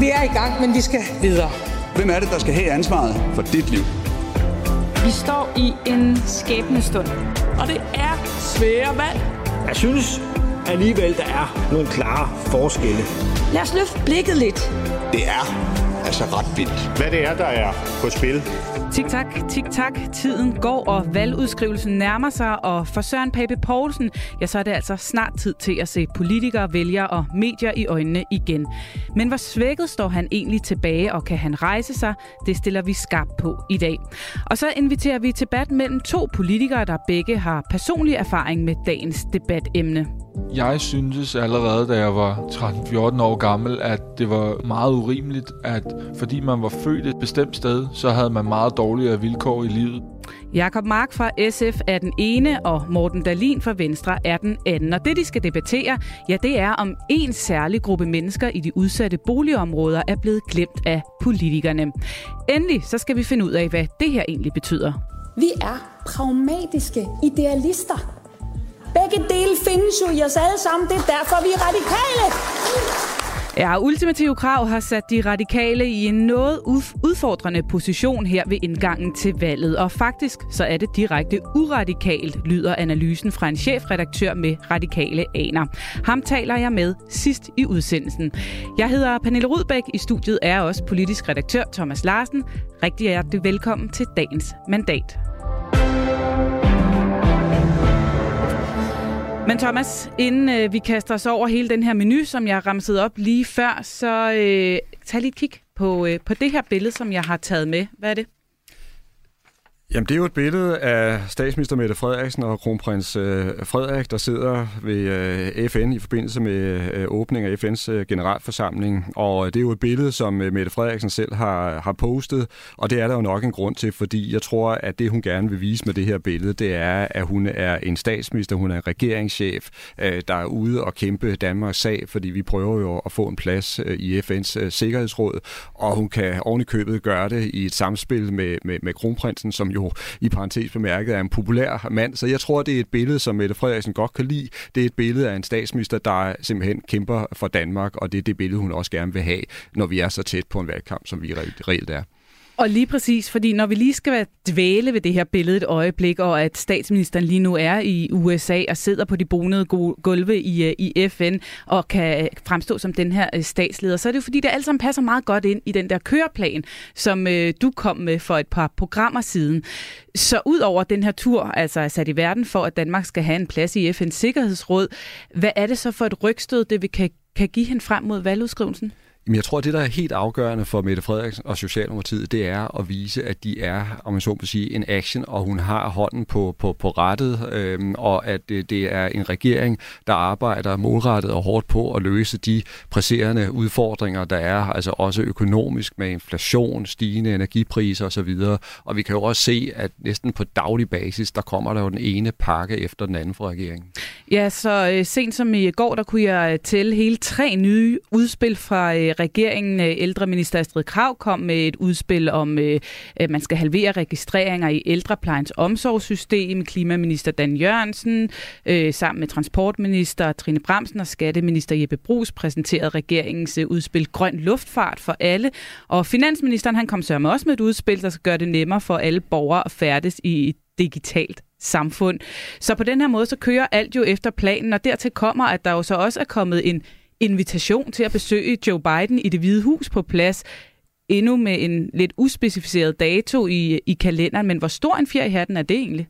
Vi er i gang, men vi skal videre. Hvem er det, der skal have ansvaret for dit liv? Vi står i en skæbnestund. Og det er svære valg. Jeg synes alligevel, der er nogle klare forskelle. Lad os løfte blikket lidt. Det er altså ret vildt. Hvad det er, der er på spil. Tik-tak, tik-tak. Tiden går, og valgudskrivelsen nærmer sig, og for Søren Pape Poulsen, ja, så er det altså snart tid til at se politikere, vælgere og medier i øjnene igen. Men hvor svækket står han egentlig tilbage, og kan han rejse sig? Det stiller vi skarpt på i dag. Og så inviterer vi til debat mellem to politikere, der begge har personlig erfaring med dagens debatemne. Jeg syntes allerede, da jeg var 13-14 år gammel, at det var meget urimeligt, at fordi man var født et bestemt sted, så havde man meget dårligere vilkår i livet. Jakob Mark fra SF er den ene, og Morten Dalin fra Venstre er den anden. Og det, de skal debattere, ja, det er, om en særlig gruppe mennesker i de udsatte boligområder er blevet glemt af politikerne. Endelig så skal vi finde ud af, hvad det her egentlig betyder. Vi er pragmatiske idealister. Begge dele findes jo i os alle sammen. Det er derfor, vi er radikale. Ja, Ultimative Krav har sat de radikale i en noget udfordrende position her ved indgangen til valget. Og faktisk så er det direkte uradikalt, lyder analysen fra en chefredaktør med radikale aner. Ham taler jeg med sidst i udsendelsen. Jeg hedder Pernille Rudbæk. I studiet er også politisk redaktør Thomas Larsen. Rigtig hjertelig velkommen til dagens mandat. Men Thomas, inden øh, vi kaster os over hele den her menu, som jeg ramsede op lige før, så øh, tag lige et kig på, øh, på det her billede, som jeg har taget med. Hvad er det? Jamen, det er jo et billede af statsminister Mette Frederiksen og kronprins øh, Frederik, der sidder ved øh, FN i forbindelse med øh, åbning af FN's øh, generalforsamling. Og øh, det er jo et billede, som øh, Mette Frederiksen selv har, har postet, og det er der jo nok en grund til, fordi jeg tror, at det, hun gerne vil vise med det her billede, det er, at hun er en statsminister, hun er en regeringschef, øh, der er ude og kæmpe Danmarks sag, fordi vi prøver jo at få en plads øh, i FN's øh, Sikkerhedsråd, og hun kan oven i købet gøre det i et samspil med, med, med kronprinsen, som jo jo i parentes bemærket er en populær mand. Så jeg tror, det er et billede, som Mette Frederiksen godt kan lide. Det er et billede af en statsminister, der simpelthen kæmper for Danmark, og det er det billede, hun også gerne vil have, når vi er så tæt på en valgkamp, som vi reelt er. Og lige præcis, fordi når vi lige skal være dvæle ved det her billede et øjeblik, og at statsministeren lige nu er i USA og sidder på de bonede gulve i, øh, i FN og kan fremstå som den her øh, statsleder, så er det jo fordi, det alt sammen passer meget godt ind i den der køreplan, som øh, du kom med for et par programmer siden. Så ud over den her tur, altså er sat i verden for, at Danmark skal have en plads i FN's Sikkerhedsråd, hvad er det så for et rygstød, det vi kan, kan give hende frem mod valgudskrivelsen? Men jeg tror, at det, der er helt afgørende for Mette Frederiksen og Socialdemokratiet, det er at vise, at de er, om man så må sige, en action, og hun har hånden på, på, på rettet, øhm, og at det, det er en regering, der arbejder målrettet og hårdt på at løse de presserende udfordringer, der er, altså også økonomisk med inflation, stigende energipriser osv. Og vi kan jo også se, at næsten på daglig basis, der kommer der jo den ene pakke efter den anden fra regeringen. Ja, så øh, sent som i går, der kunne jeg øh, tælle hele tre nye udspil fra øh, regeringen, øh, ældreminister Astrid Krav, kom med et udspil om, øh, at man skal halvere registreringer i ældreplejens omsorgssystem. Klimaminister Dan Jørgensen øh, sammen med transportminister Trine Bremsen og skatteminister Jeppe Brugs præsenterede regeringens udspil Grøn Luftfart for alle. Og finansministeren han kom så med også med et udspil, der skal gøre det nemmere for alle borgere at færdes i et digitalt samfund. Så på den her måde, så kører alt jo efter planen, og dertil kommer, at der jo så også er kommet en invitation til at besøge Joe Biden i det hvide hus på plads endnu med en lidt uspecificeret dato i, i kalenderen, men hvor stor en fjer i hatten er det egentlig?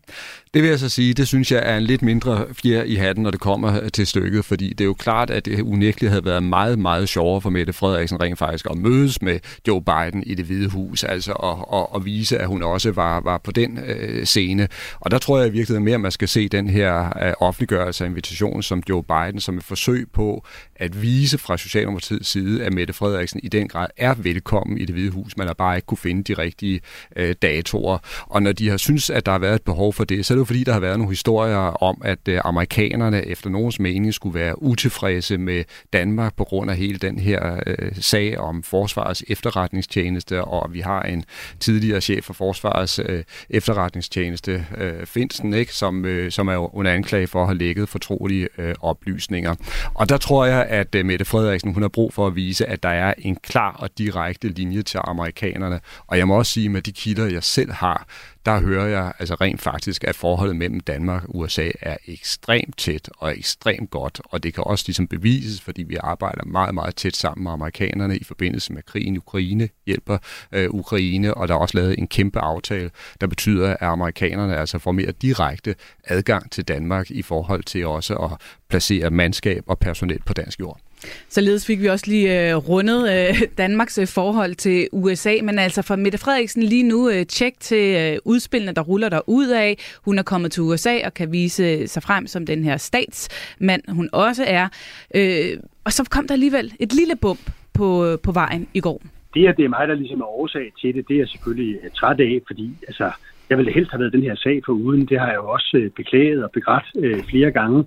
Det vil jeg så sige, det synes jeg er en lidt mindre fjer i hatten, når det kommer til stykket, fordi det er jo klart, at det unægteligt havde været meget, meget sjovere for Mette Frederiksen rent faktisk at mødes med Joe Biden i det hvide hus, altså og, og, og vise, at hun også var, var på den øh, scene. Og der tror jeg i virkeligheden mere, at man skal se den her øh, offentliggørelse af invitationen som Joe Biden, som et forsøg på at vise fra Socialdemokratiets side, at Mette Frederiksen i den grad er velkommen i det hvide hus. Man har bare ikke kunne finde de rigtige øh, datoer. Og når de har synes, at der har været et behov for det, så det jo fordi, der har været nogle historier om, at øh, amerikanerne efter nogens mening skulle være utilfredse med Danmark på grund af hele den her øh, sag om forsvarets efterretningstjeneste, og vi har en tidligere chef for forsvarets øh, efterretningstjeneste, øh, Finsten, ikke, som, øh, som er under anklage for at have lægget fortrolige øh, oplysninger. Og der tror jeg, at øh, Mette Frederiksen hun har brug for at vise, at der er en klar og direkte linje til amerikanerne. Og jeg må også sige, med de kilder, jeg selv har, der hører jeg altså rent faktisk, at forholdet mellem Danmark og USA er ekstremt tæt og ekstremt godt, og det kan også ligesom bevises, fordi vi arbejder meget, meget tæt sammen med amerikanerne i forbindelse med krigen i Ukraine, hjælper øh, Ukraine, og der er også lavet en kæmpe aftale, der betyder, at amerikanerne altså får mere direkte adgang til Danmark i forhold til også at placere mandskab og personel på dansk jord. Således fik vi også lige øh, rundet øh, Danmarks øh, forhold til USA, men altså for Mette Frederiksen lige nu øh, tjek til øh, udspillene, der ruller der ud af. Hun er kommet til USA og kan vise øh, sig frem som den her statsmand, hun også er. Øh, og så kom der alligevel et lille bump på, øh, på vejen i går. Det, at det er mig, der ligesom er årsag til det, det er jeg selvfølgelig øh, træt af, fordi altså, jeg ville helst have været den her sag for uden. Det har jeg jo også øh, beklaget og begrædt øh, flere gange.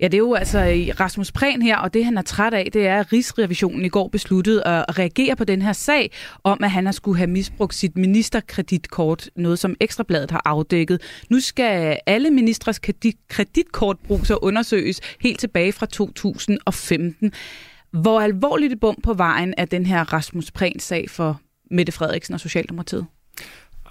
Ja, det er jo altså øh, Rasmus Prehn her, og det han er træt af, det er, at Rigsrevisionen i går besluttede at reagere på den her sag om, at han har skulle have misbrugt sit ministerkreditkort, noget som Ekstrabladet har afdækket. Nu skal alle ministres kreditkortbrug så undersøges helt tilbage fra 2015. Hvor alvorligt et bum på vejen er den her Rasmus Prehn-sag for Mette Frederiksen og Socialdemokratiet?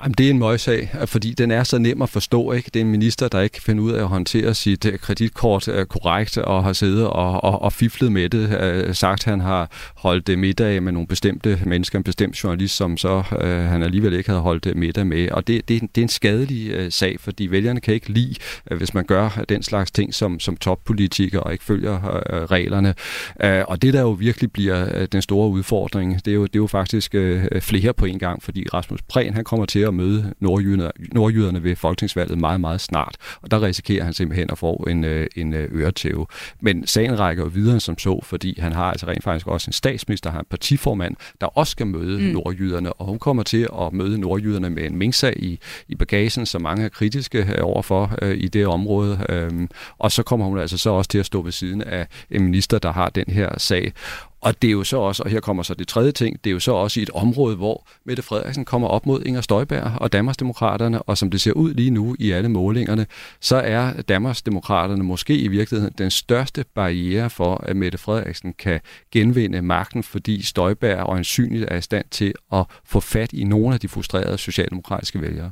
Jamen, det er en møgssag, fordi den er så nem at forstå. Ikke? Det er en minister, der ikke kan finde ud af at håndtere sit øh, kreditkort øh, korrekt og har siddet og, og, og fiflet med det. Øh, sagt, han har holdt middag med nogle bestemte mennesker, en bestemt journalist, som så øh, han alligevel ikke havde holdt middag med. Og det, det, det er en skadelig øh, sag, fordi vælgerne kan ikke lide, øh, hvis man gør den slags ting som, som toppolitiker og ikke følger øh, reglerne. Øh, og det, der jo virkelig bliver øh, den store udfordring, det er jo, det er jo faktisk øh, flere på en gang, fordi Rasmus Prehn, han kommer til at møde nordjyderne, nordjyderne ved folketingsvalget meget, meget snart. Og der risikerer han simpelthen at få en, øh, en øh, øretæve. Men sagen rækker jo videre som så, fordi han har altså rent faktisk også en statsminister, han en partiformand, der også skal møde mm. nordjyderne, og hun kommer til at møde nordjyderne med en minksag i, i bagagen, som mange er kritiske øh, overfor øh, i det område. Øhm, og så kommer hun altså så også til at stå ved siden af en minister, der har den her sag. Og det er jo så også, og her kommer så det tredje ting, det er jo så også i et område, hvor Mette Frederiksen kommer op mod Inger Støjberg og Danmarksdemokraterne, og som det ser ud lige nu i alle målingerne, så er Danmarksdemokraterne måske i virkeligheden den største barriere for, at Mette Frederiksen kan genvinde magten, fordi Støjberg øjensynligt er i stand til at få fat i nogle af de frustrerede socialdemokratiske vælgere.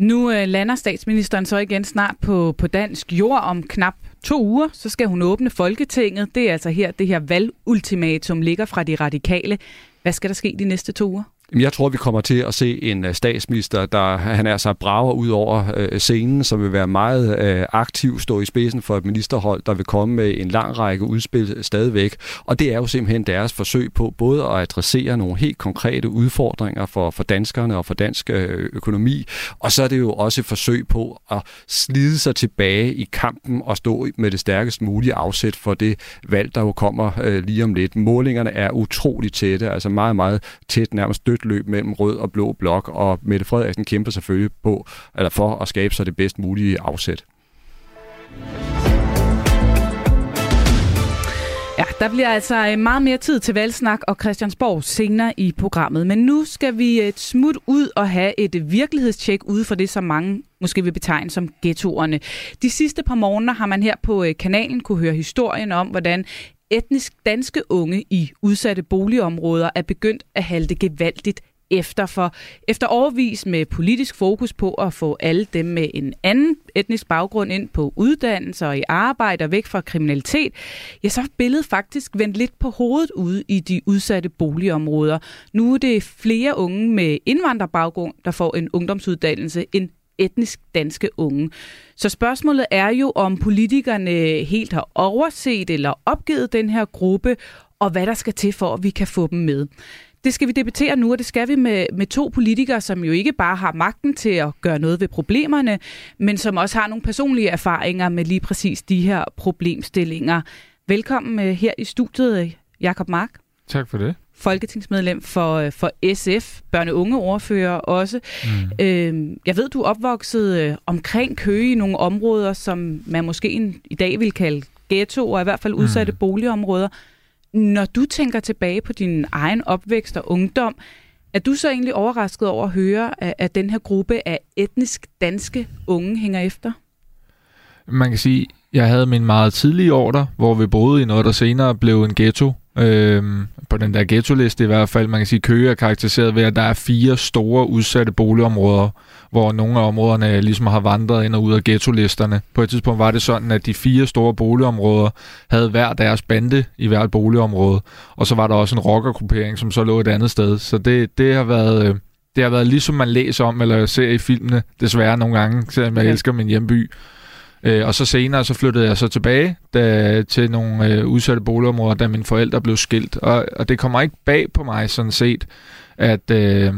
Nu øh, lander statsministeren så igen snart på, på dansk jord om knap to uger, så skal hun åbne Folketinget. Det er altså her, det her valgultimatum ligger fra de radikale. Hvad skal der ske de næste to uger? Jeg tror, vi kommer til at se en øh, statsminister, der han er så brager ud over øh, scenen, som vil være meget øh, aktiv, stå i spidsen for et ministerhold, der vil komme med en lang række udspil stadigvæk. Og det er jo simpelthen deres forsøg på både at adressere nogle helt konkrete udfordringer for, for danskerne og for dansk øh, økonomi, og så er det jo også et forsøg på at slide sig tilbage i kampen og stå med det stærkest mulige afsæt for det valg, der jo kommer øh, lige om lidt. Målingerne er utroligt tætte, altså meget, meget tæt, nærmest dødt løb mellem rød og blå blok, og Mette Frederiksen kæmper selvfølgelig på, eller for at skabe sig det bedst mulige afsæt. Ja, der bliver altså øh, meget mere tid til valgsnak og Christiansborg senere i programmet. Men nu skal vi et smut ud og have et øh, virkelighedstjek ude for det, som mange måske vil betegne som ghettoerne. De sidste par morgener har man her på kanalen kunne høre historien om, hvordan etnisk danske unge i udsatte boligområder er begyndt at halte gevaldigt efter. For efter overvis med politisk fokus på at få alle dem med en anden etnisk baggrund ind på uddannelse og i arbejde og væk fra kriminalitet, ja, så er billedet faktisk vendt lidt på hovedet ude i de udsatte boligområder. Nu er det flere unge med indvandrerbaggrund, der får en ungdomsuddannelse, end etnisk danske unge. Så spørgsmålet er jo, om politikerne helt har overset eller opgivet den her gruppe, og hvad der skal til for, at vi kan få dem med. Det skal vi debattere nu, og det skal vi med, med to politikere, som jo ikke bare har magten til at gøre noget ved problemerne, men som også har nogle personlige erfaringer med lige præcis de her problemstillinger. Velkommen øh, her i studiet, Jakob Mark. Tak for det folketingsmedlem for, øh, for SF, ordfører også. Mm. Øh, jeg ved, du er opvokset øh, omkring Køge i nogle områder, som man måske i dag vil kalde ghetto, og i hvert fald udsatte mm. boligområder. Når du tænker tilbage på din egen opvækst og ungdom, er du så egentlig overrasket over at høre, at, at den her gruppe af etnisk danske unge hænger efter? Man kan sige, jeg havde min meget tidlige år der, hvor vi boede i noget, der senere blev en ghetto. Øhm, på den der ghetto-liste i hvert fald. Man kan sige, at Køge er karakteriseret ved, at der er fire store udsatte boligområder, hvor nogle af områderne ligesom har vandret ind og ud af ghetto-listerne. På et tidspunkt var det sådan, at de fire store boligområder havde hver deres bande i hvert boligområde, og så var der også en rockergruppering, som så lå et andet sted. Så det, det har været... Øh, det har været ligesom man læser om eller ser i filmene, desværre nogle gange, selvom jeg elsker min hjemby. Øh, og så senere så flyttede jeg så tilbage da, til nogle øh, udsatte boligområder, da mine forældre blev skilt. Og, og det kommer ikke bag på mig sådan set, at øh,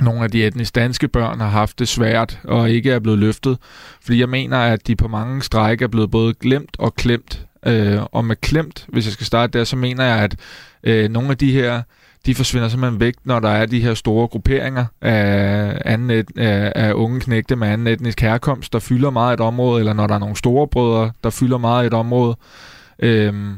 nogle af de etnisk danske børn har haft det svært og ikke er blevet løftet. Fordi jeg mener, at de på mange stræk er blevet både glemt og klemt. Øh, og med klemt, hvis jeg skal starte der, så mener jeg, at øh, nogle af de her de forsvinder simpelthen væk, når der er de her store grupperinger af, anden et, af, af unge knægte med anden etnisk herkomst, der fylder meget et område, eller når der er nogle store brødre, der fylder meget et område. Øhm,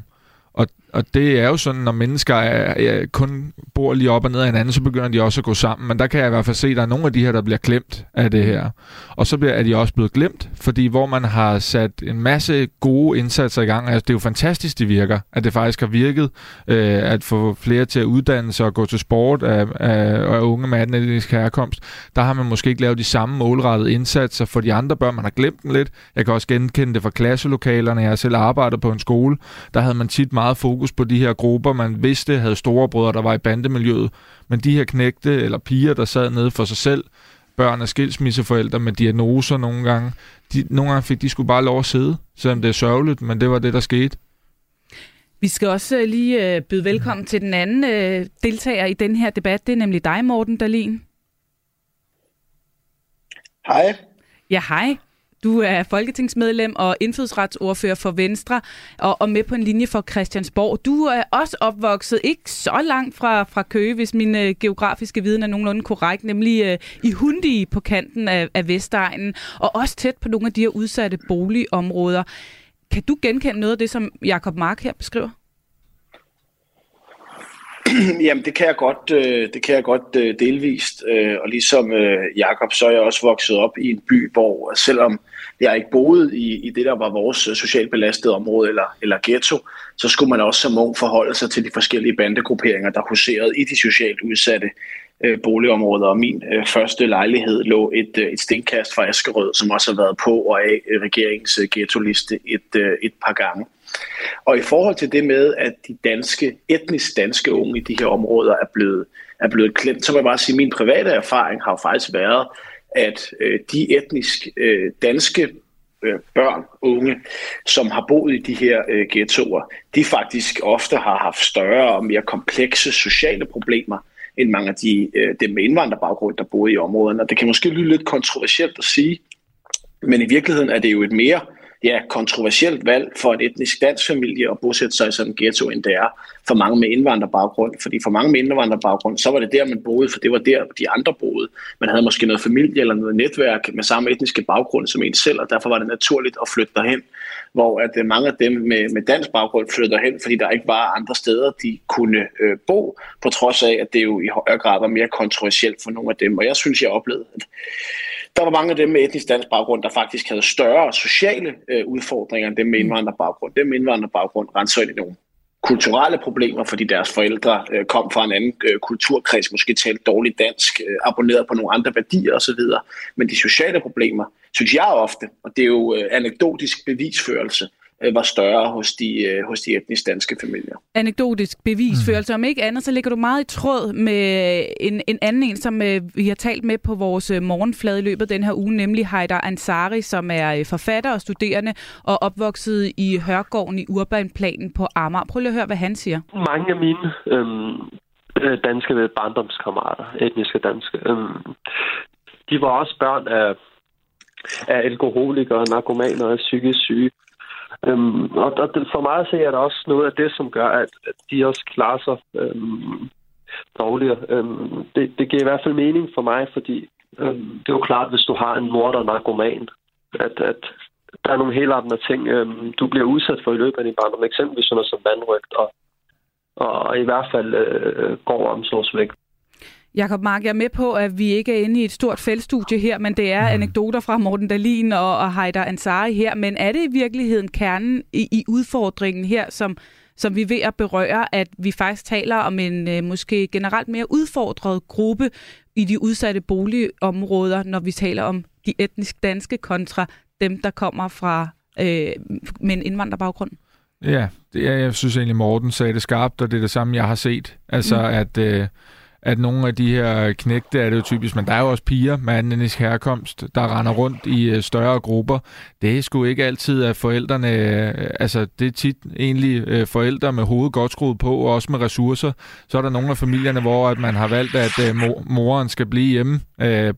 og det er jo sådan, når mennesker er, er, kun bor lige op og ned af hinanden, så begynder de også at gå sammen. Men der kan jeg i hvert fald se, at der er nogle af de her, der bliver glemt af det her. Og så bliver, er de også blevet glemt, fordi hvor man har sat en masse gode indsatser i gang, altså det er jo fantastisk, det virker, at det faktisk har virket, øh, at få flere til at uddanne sig og gå til sport af, af, af unge med anden herkomst. Der har man måske ikke lavet de samme målrettede indsatser for de andre børn. Man har glemt dem lidt. Jeg kan også genkende det fra klasselokalerne. Jeg har selv arbejdet på en skole. Der havde man tit meget fokus fokus på de her grupper, man vidste havde storebrødre, der var i bandemiljøet. Men de her knægte eller piger, der sad nede for sig selv, børn af skilsmisseforældre med diagnoser nogle gange, de, nogle gange fik de skulle bare lov at sidde, selvom det er sørgeligt, men det var det, der skete. Vi skal også øh, lige øh, byde velkommen til den anden øh, deltager i den her debat. Det er nemlig dig, Morten Dalin. Hej. Ja, hej. Du er folketingsmedlem og indfødsretsordfører for Venstre og, og med på en linje for Christiansborg. Du er også opvokset ikke så langt fra, fra Køge, hvis min øh, geografiske viden er nogenlunde korrekt, nemlig øh, i Hundi på kanten af, af Vestegnen, og også tæt på nogle af de her udsatte boligområder. Kan du genkende noget af det, som Jakob Mark her beskriver? Jamen, det kan jeg godt, øh, det kan jeg godt øh, delvist. Øh, og ligesom øh, Jakob, så er jeg også vokset op i en by, hvor selvom jeg ikke boede i, i det, der var vores øh, socialt belastede område eller, eller ghetto, så skulle man også som ung forholde sig til de forskellige bandegrupperinger, der huserede i de socialt udsatte øh, boligområder. Og min øh, første lejlighed lå et, øh, et stenkast fra Askerød, som også har været på og af øh, regeringens øh, ghetto-liste et, øh, et par gange. Og i forhold til det med, at de danske, etnisk danske unge i de her områder er blevet, er blevet klemt, så må jeg bare sige, at min private erfaring har faktisk været, at øh, de etnisk øh, danske øh, børn, unge, som har boet i de her øh, ghettoer, de faktisk ofte har haft større og mere komplekse sociale problemer, end mange af de, øh, dem med indvandrerbaggrund, der boede i områderne. Og det kan måske lyde lidt kontroversielt at sige, men i virkeligheden er det jo et mere ja, kontroversielt valg for en etnisk dansk familie at bosætte sig i sådan en ghetto, end det er for mange med indvandrerbaggrund. Fordi for mange med indvandrerbaggrund, så var det der, man boede, for det var der, de andre boede. Man havde måske noget familie eller noget netværk med samme etniske baggrund som en selv, og derfor var det naturligt at flytte derhen. Hvor at øh, mange af dem med, med dansk baggrund flytter hen, fordi der ikke var andre steder, de kunne øh, bo, på trods af, at det jo i højere grad var mere kontroversielt for nogle af dem. Og jeg synes, jeg oplevede, at der var mange af dem med etnisk dansk baggrund, der faktisk havde større sociale øh, udfordringer end dem med indvandrerbaggrund. Dem med indvandrerbaggrund renser ind i nogle kulturelle problemer, fordi deres forældre øh, kom fra en anden øh, kulturkreds, måske talte dårligt dansk, øh, abonneret på nogle andre værdier osv. Men de sociale problemer, synes jeg ofte, og det er jo øh, anekdotisk bevisførelse, Øh, var større hos de, øh, hos de etnisk danske familier. Anekdotisk bevisførelse. Mm. Om ikke andet, så ligger du meget i tråd med en, en anden en, som øh, vi har talt med på vores morgenflade i løbet af den her uge, nemlig Haidar Ansari, som er forfatter og studerende og opvokset i Hørgården i Urbanplanen på Amager. Prøv lige at høre, hvad han siger. Mange af mine øhm, danske barndomskammerater, etniske danske, øhm, de var også børn af, af alkoholikere, narkomaner og psykisk syge. Øhm, og, og for mig at se er der også noget af det, som gør, at, at de også klarer sig øhm, dårligere. Øhm, det, det giver i hvert fald mening for mig, fordi øhm, det er jo klart, hvis du har en mor, der er narkoman, at, at der er nogle helt andre ting, øhm, du bliver udsat for i løbet af din barndom. Eksempelvis sådan noget som vandrygt og, og i hvert fald øh, går omsorgsvægt. Jakob Mark, jeg er med på, at vi ikke er inde i et stort feltstudie her, men det er mm. anekdoter fra Morten Dalin og, og Heider Ansari her. Men er det i virkeligheden kernen i, i udfordringen her, som, som vi er ved at berøre, at vi faktisk taler om en øh, måske generelt mere udfordret gruppe i de udsatte boligområder, når vi taler om de etnisk danske kontra dem, der kommer fra øh, med en indvandrerbaggrund? Ja, det er, jeg synes egentlig, Morten sagde det skarpt, og det er det samme, jeg har set. Altså, mm. at... Øh, at nogle af de her knægte er det jo typisk, men der er jo også piger med anden herkomst, der render rundt i øh, større grupper. Det er sgu ikke altid, at forældrene, øh, altså det er tit egentlig øh, forældre med hovedet godt skruet på, og også med ressourcer. Så er der nogle af familierne, hvor at man har valgt, at moren skal blive hjemme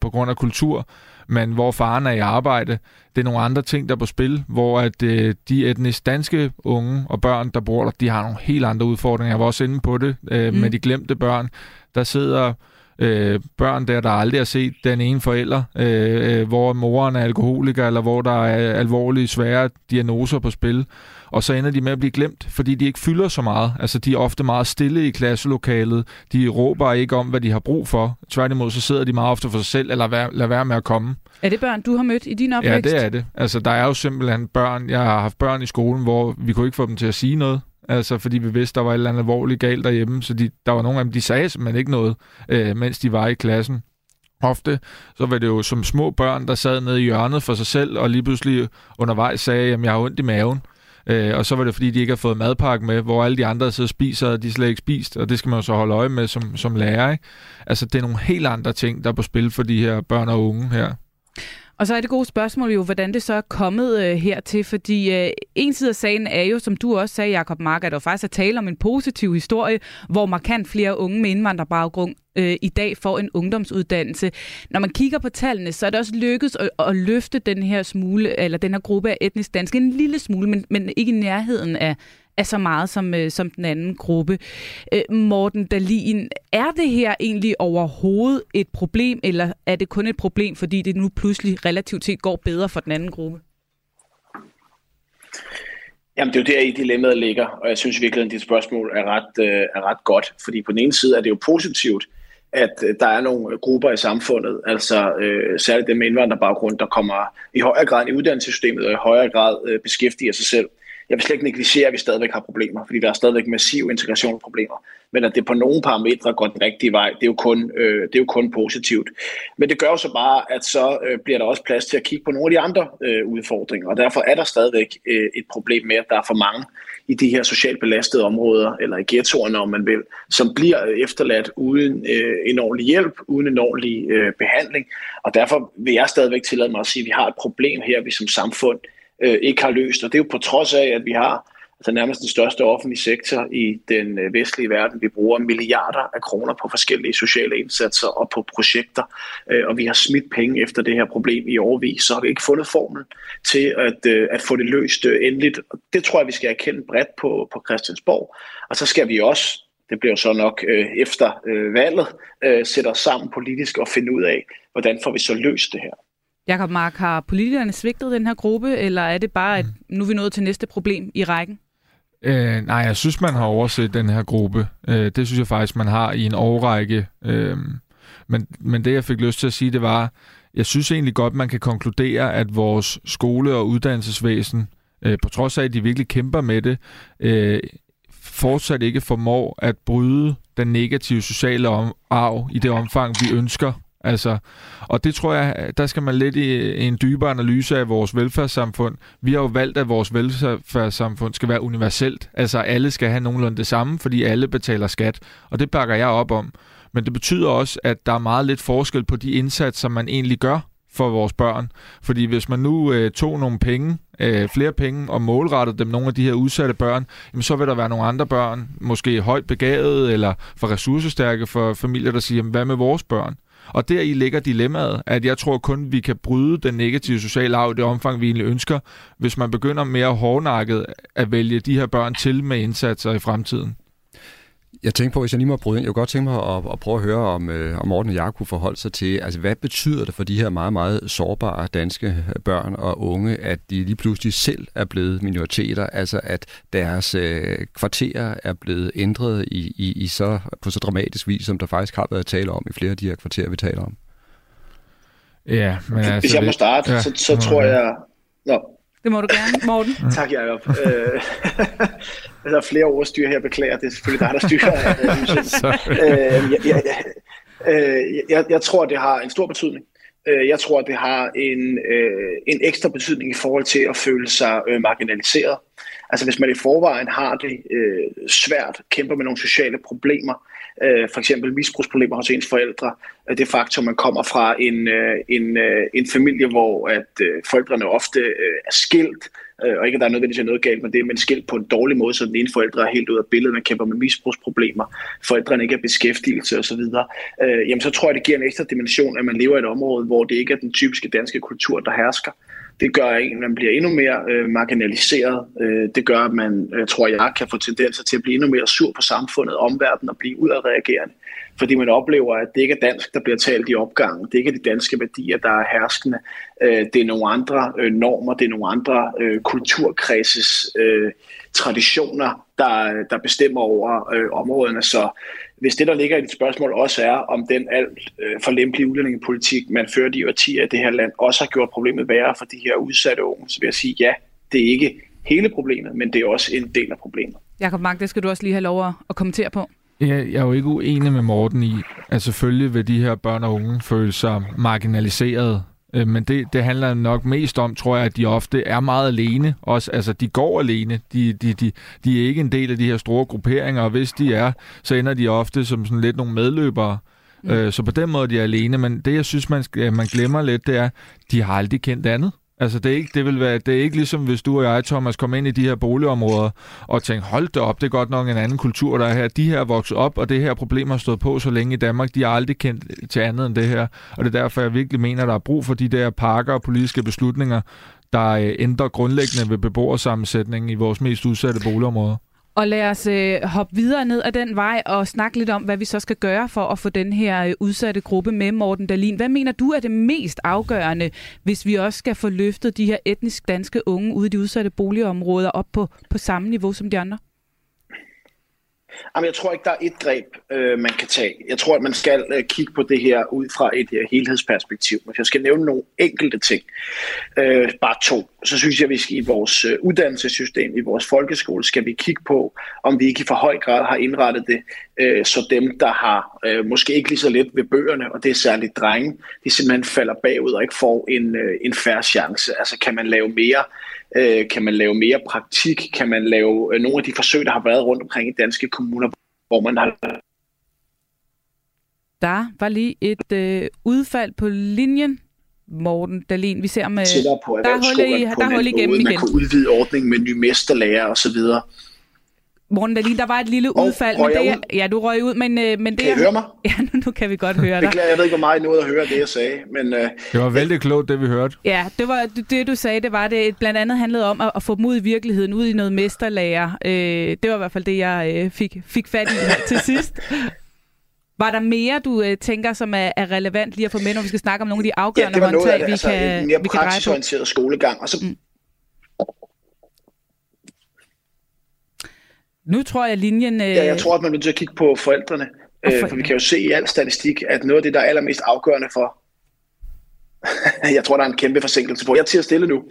på grund af kultur, men hvor faren er i arbejde. Det er nogle andre ting, der er på spil, hvor at de etnisk danske unge og børn, der bor der, de har nogle helt andre udfordringer. Jeg var også inde på det mm. med de glemte børn. Der sidder øh, børn der, der aldrig har set den ene forælder, øh, øh, hvor moren er alkoholiker, eller hvor der er alvorlige, svære diagnoser på spil. Og så ender de med at blive glemt, fordi de ikke fylder så meget. Altså, de er ofte meget stille i klasselokalet. De råber ikke om, hvad de har brug for. Tværtimod, så sidder de meget ofte for sig selv, eller være, være med at komme. Er det børn, du har mødt i din opvækst? Ja, det er det. Altså, der er jo simpelthen børn. Jeg har haft børn i skolen, hvor vi kunne ikke få dem til at sige noget. Altså, fordi vi vidste, der var et eller andet alvorligt galt derhjemme, så de, der var nogle af dem, de sagde simpelthen ikke noget, øh, mens de var i klassen. Ofte så var det jo som små børn, der sad nede i hjørnet for sig selv, og lige pludselig undervejs sagde, at jeg har ondt i maven. Øh, og så var det, fordi de ikke har fået madpakke med, hvor alle de andre sidder og spiser, og de slet ikke spist, og det skal man jo så holde øje med som, som lærer. Ikke? Altså, det er nogle helt andre ting, der er på spil for de her børn og unge her. Og så er det gode spørgsmål jo, hvordan det så er kommet øh, hertil, fordi øh, en side af sagen er jo, som du også sagde, Jacob Mark, at der faktisk er tale om en positiv historie, hvor markant flere unge med indvandrerbaggrund øh, i dag får en ungdomsuddannelse. Når man kigger på tallene, så er det også lykkedes at, at løfte den her smule, eller den her gruppe af etnisk danske en lille smule, men, men ikke i nærheden af, af så meget som, øh, som den anden gruppe. Øh, Morten Dalin, er det her egentlig overhovedet et problem, eller er det kun et problem, fordi det nu pludselig relativt set går bedre for den anden gruppe? Jamen, det er jo der i dilemmaet ligger, og jeg synes virkelig, at dit spørgsmål er ret, øh, er ret godt, fordi på den ene side er det jo positivt, at øh, der er nogle grupper i samfundet, altså øh, særligt dem med indvandrerbaggrund, der kommer i højere grad i uddannelsessystemet og i højere grad øh, beskæftiger sig selv jeg vil slet ikke negligere, at vi stadigvæk har problemer, fordi der er stadigvæk massive integrationsproblemer. Men at det på nogle parametre går den rigtige vej, det er jo kun, øh, det er jo kun positivt. Men det gør jo så bare, at så øh, bliver der også plads til at kigge på nogle af de andre øh, udfordringer. Og derfor er der stadigvæk øh, et problem med, at der er for mange i de her socialt belastede områder, eller i ghettoerne, om man vil, som bliver øh, efterladt uden øh, en ordentlig hjælp, uden en ordentlig øh, behandling. Og derfor vil jeg stadigvæk tillade mig at sige, at vi har et problem her, vi som samfund øh, ikke har løst. Og det er jo på trods af, at vi har altså nærmest den største offentlige sektor i den øh, vestlige verden. Vi bruger milliarder af kroner på forskellige sociale indsatser og på projekter, øh, og vi har smidt penge efter det her problem i årvis, så har vi ikke fundet formel til at, øh, at få det løst endeligt. Og det tror jeg, vi skal erkende bredt på, på Christiansborg. Og så skal vi også det bliver så nok øh, efter øh, valget, øh, sætte os sammen politisk og finde ud af, hvordan får vi så løst det her. Jakob Mark, har politikerne svigtet den her gruppe, eller er det bare, at nu er vi nået til næste problem i rækken? Øh, nej, jeg synes, man har overset den her gruppe. Øh, det synes jeg faktisk, man har i en årrække. Øh, men, men det, jeg fik lyst til at sige, det var, jeg synes egentlig godt, man kan konkludere, at vores skole- og uddannelsesvæsen, øh, på trods af, at de virkelig kæmper med det, øh, fortsat ikke formår at bryde den negative sociale arv i det omfang, vi ønsker Altså, og det tror jeg, der skal man lidt i en dybere analyse af vores velfærdssamfund. Vi har jo valgt, at vores velfærdssamfund skal være universelt. Altså, alle skal have nogenlunde det samme, fordi alle betaler skat. Og det bakker jeg op om. Men det betyder også, at der er meget lidt forskel på de indsatser, man egentlig gør for vores børn. Fordi hvis man nu øh, tog nogle penge, øh, flere penge, og målrettede dem nogle af de her udsatte børn, jamen så vil der være nogle andre børn, måske højt begavede eller for ressourcestærke for familier, der siger, jamen, hvad med vores børn? Og der i ligger dilemmaet, at jeg tror kun, vi kan bryde den negative sociale arv i det omfang, vi egentlig ønsker, hvis man begynder mere hårdnakket at vælge de her børn til med indsatser i fremtiden. Jeg tænker på, hvis jeg lige må bryde ind, jeg kunne godt tænke mig at, at prøve at høre, om, øh, om Morten og jeg kunne forholde sig til, altså hvad betyder det for de her meget, meget sårbare danske børn og unge, at de lige pludselig selv er blevet minoriteter, altså at deres øh, kvarterer er blevet ændret i, i, i så, på så dramatisk vis, som der faktisk har været tale om i flere af de her kvarterer, vi taler om? Ja, men altså... Hvis jeg må starte, ja, så, så tror jeg... Nå, det må du gerne, Morten. tak, Jacob. Øh, der er flere ord styr her, beklager. Det er selvfølgelig dig, der styrer. øh, jeg, jeg, jeg, jeg, jeg tror, det har en stor betydning. Øh, jeg tror, det har en, øh, en ekstra betydning i forhold til at føle sig øh, marginaliseret. Altså hvis man i forvejen har det øh, svært, kæmper med nogle sociale problemer, øh, for eksempel misbrugsproblemer hos ens forældre, øh, det faktum, man kommer fra en, øh, en, øh, en familie, hvor at øh, forældrene ofte øh, er skilt, Øh, og ikke at der er nødvendigvis noget galt med det, men skilt på en dårlig måde, så den ene forældre er helt ud af billedet, man kæmper med misbrugsproblemer, forældrene ikke er beskæftigelse osv., øh, jamen så tror jeg, det giver en ekstra dimension, at man lever i et område, hvor det ikke er den typiske danske kultur, der hersker. Det gør, at man bliver endnu mere øh, marginaliseret. Øh, det gør, at man, øh, tror jeg, kan få tendenser til at blive endnu mere sur på samfundet, omverdenen og blive udadreagerende. Fordi man oplever, at det ikke er dansk, der bliver talt i opgangen. Det er ikke de danske værdier, der er herskende. Øh, det er nogle andre øh, normer, det er nogle andre øh, kulturkredses øh, traditioner, der, der bestemmer over øh, områderne. Så hvis det, der ligger i dit spørgsmål, også er, om den alt øh, for lempelige udlændingepolitik, man fører i årtier af det her land, også har gjort problemet værre for de her udsatte unge, så vil jeg sige, ja, det er ikke hele problemet, men det er også en del af problemet. Jakob Mark, det skal du også lige have lov at kommentere på. Ja, jeg er jo ikke uenig med Morten i, at selvfølgelig vil de her børn og unge føle sig marginaliseret Øh, men det, det handler nok mest om, tror jeg, at de ofte er meget alene. Også, altså, de går alene. De, de, de, de er ikke en del af de her store grupperinger, og hvis de er, så ender de ofte som sådan lidt nogle medløbere. Mm. Øh, så på den måde de er alene. Men det, jeg synes, man, man glemmer lidt, det er, de har aldrig kendt andet. Altså, det er, ikke, det, vil være, det er ikke ligesom, hvis du og jeg, Thomas, kom ind i de her boligområder og tænkte, hold da op, det er godt nok en anden kultur, der er her. De her er vokset op, og det her problem har stået på så længe i Danmark. De har aldrig kendt til andet end det her. Og det er derfor, jeg virkelig mener, at der er brug for de der pakker og politiske beslutninger, der øh, ændrer grundlæggende ved beboersammensætningen i vores mest udsatte boligområder. Og lad os øh, hoppe videre ned ad den vej og snakke lidt om, hvad vi så skal gøre for at få den her øh, udsatte gruppe med, Morten Dalin. Hvad mener du er det mest afgørende, hvis vi også skal få løftet de her etnisk danske unge ude i de udsatte boligområder op på, på samme niveau som de andre? Jamen, jeg tror ikke, der er et greb, øh, man kan tage. Jeg tror, at man skal øh, kigge på det her ud fra et øh, helhedsperspektiv. Hvis jeg skal nævne nogle enkelte ting, øh, bare to, så synes jeg, at vi skal i vores øh, uddannelsessystem, i vores folkeskole, skal vi kigge på, om vi ikke i for høj grad har indrettet det, øh, så dem, der har øh, måske ikke lige så let ved bøgerne, og det er særligt drenge, de simpelthen falder bagud og ikke får en, øh, en færre chance. Altså kan man lave mere Øh, kan man lave mere praktik? Kan man lave øh, nogle af de forsøg, der har været rundt omkring i danske kommuner, hvor man har... Der var lige et øh, udfald på linjen. Morten Dalin, vi ser med... På der er hul, i, der er hul igennem igen. Man kunne udvide ordningen med nye mesterlærer osv. Morten Dahlin, der var et lille oh, udfald. Men det, jeg, ja, du røg ud, men, øh, men det... Kan I høre mig? Ja, nu, nu kan vi godt høre dig. Beklager, jeg ved ikke, hvor meget I nåede at høre det, jeg sagde. Men, uh, det var vældig klogt, det vi hørte. Ja, det var det, du sagde, det var det. Blandt andet handlede om at, at få dem ud i virkeligheden, ud i noget mesterlærer. Øh, det var i hvert fald det, jeg øh, fik, fik fat i til sidst. Var der mere, du øh, tænker, som er, er relevant lige at få med, når vi skal snakke om nogle af de afgørende ja, håndtag, vi altså, kan en mere vi praksisorienteret skolegang. Og så, mm. Nu tror jeg, linjen... Øh... Ja, jeg tror, at man bliver til at kigge på forældrene. Øh, for vi kan jo se i al statistik, at noget af det, der er allermest afgørende for... jeg tror, der er en kæmpe forsinkelse på. Jeg er til at stille nu.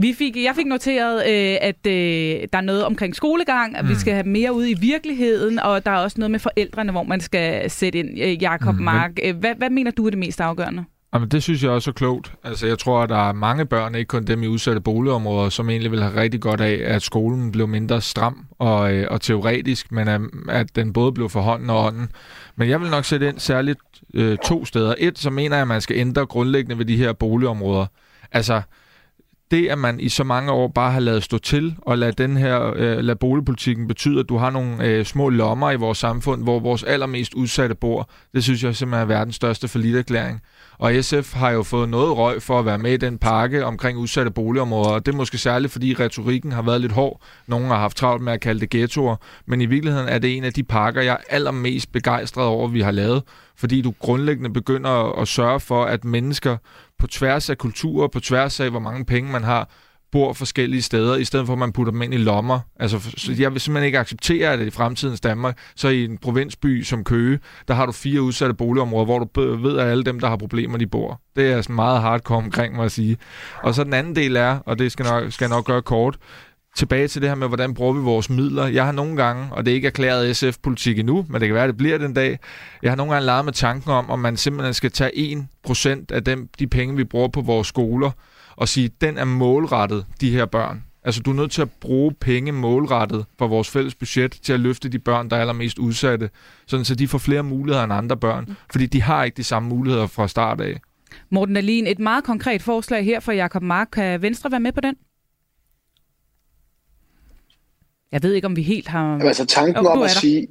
Vi fik, jeg fik noteret, øh, at øh, der er noget omkring skolegang, at mm. vi skal have mere ud i virkeligheden, og der er også noget med forældrene, hvor man skal sætte ind. Øh, Jakob mm, Mark, men... hvad, hvad mener du er det mest afgørende? Jamen, det synes jeg også er klogt. Altså, jeg tror, at der er mange børn, ikke kun dem i udsatte boligområder, som egentlig vil have rigtig godt af, at skolen blev mindre stram og, øh, og teoretisk, men at, at den både blev for hånden og ånden. Men jeg vil nok sætte ind særligt øh, to steder. Et, så mener jeg, at man skal ændre grundlæggende ved de her boligområder. Altså, det, at man i så mange år bare har lavet stå til og lade, den her, øh, lade boligpolitikken betyde, at du har nogle øh, små lommer i vores samfund, hvor vores allermest udsatte bor, det synes jeg simpelthen er verdens største forlitterklæring. Og SF har jo fået noget røg for at være med i den pakke omkring udsatte boligområder, og det er måske særligt, fordi retorikken har været lidt hård. Nogle har haft travlt med at kalde det ghettoer, men i virkeligheden er det en af de pakker, jeg er allermest begejstret over, vi har lavet, fordi du grundlæggende begynder at sørge for, at mennesker på tværs af kulturer, på tværs af, hvor mange penge man har, bor forskellige steder, i stedet for at man putter dem ind i lommer. Altså, jeg vil simpelthen ikke acceptere, at i fremtidens Danmark, så i en provinsby som Køge, der har du fire udsatte boligområder, hvor du ved, at alle dem, der har problemer, de bor. Det er sådan meget hardcore omkring mig at sige. Og så den anden del er, og det skal, nok, skal jeg nok gøre kort, tilbage til det her med, hvordan bruger vi vores midler. Jeg har nogle gange, og det er ikke erklæret SF-politik endnu, men det kan være, at det bliver den dag, jeg har nogle gange leget med tanken om, om man simpelthen skal tage 1% af dem, de penge, vi bruger på vores skoler, og sige, den er målrettet de her børn. Altså, du er nødt til at bruge penge målrettet for vores fælles budget til at løfte de børn, der er allermest udsatte, sådan så de får flere muligheder end andre børn, fordi de har ikke de samme muligheder fra start af. Morten Alin, et meget konkret forslag her fra Jakob Mark. Kan Venstre være med på den? Jeg ved ikke, om vi helt har... Jamen, altså tanken oh, om at sige...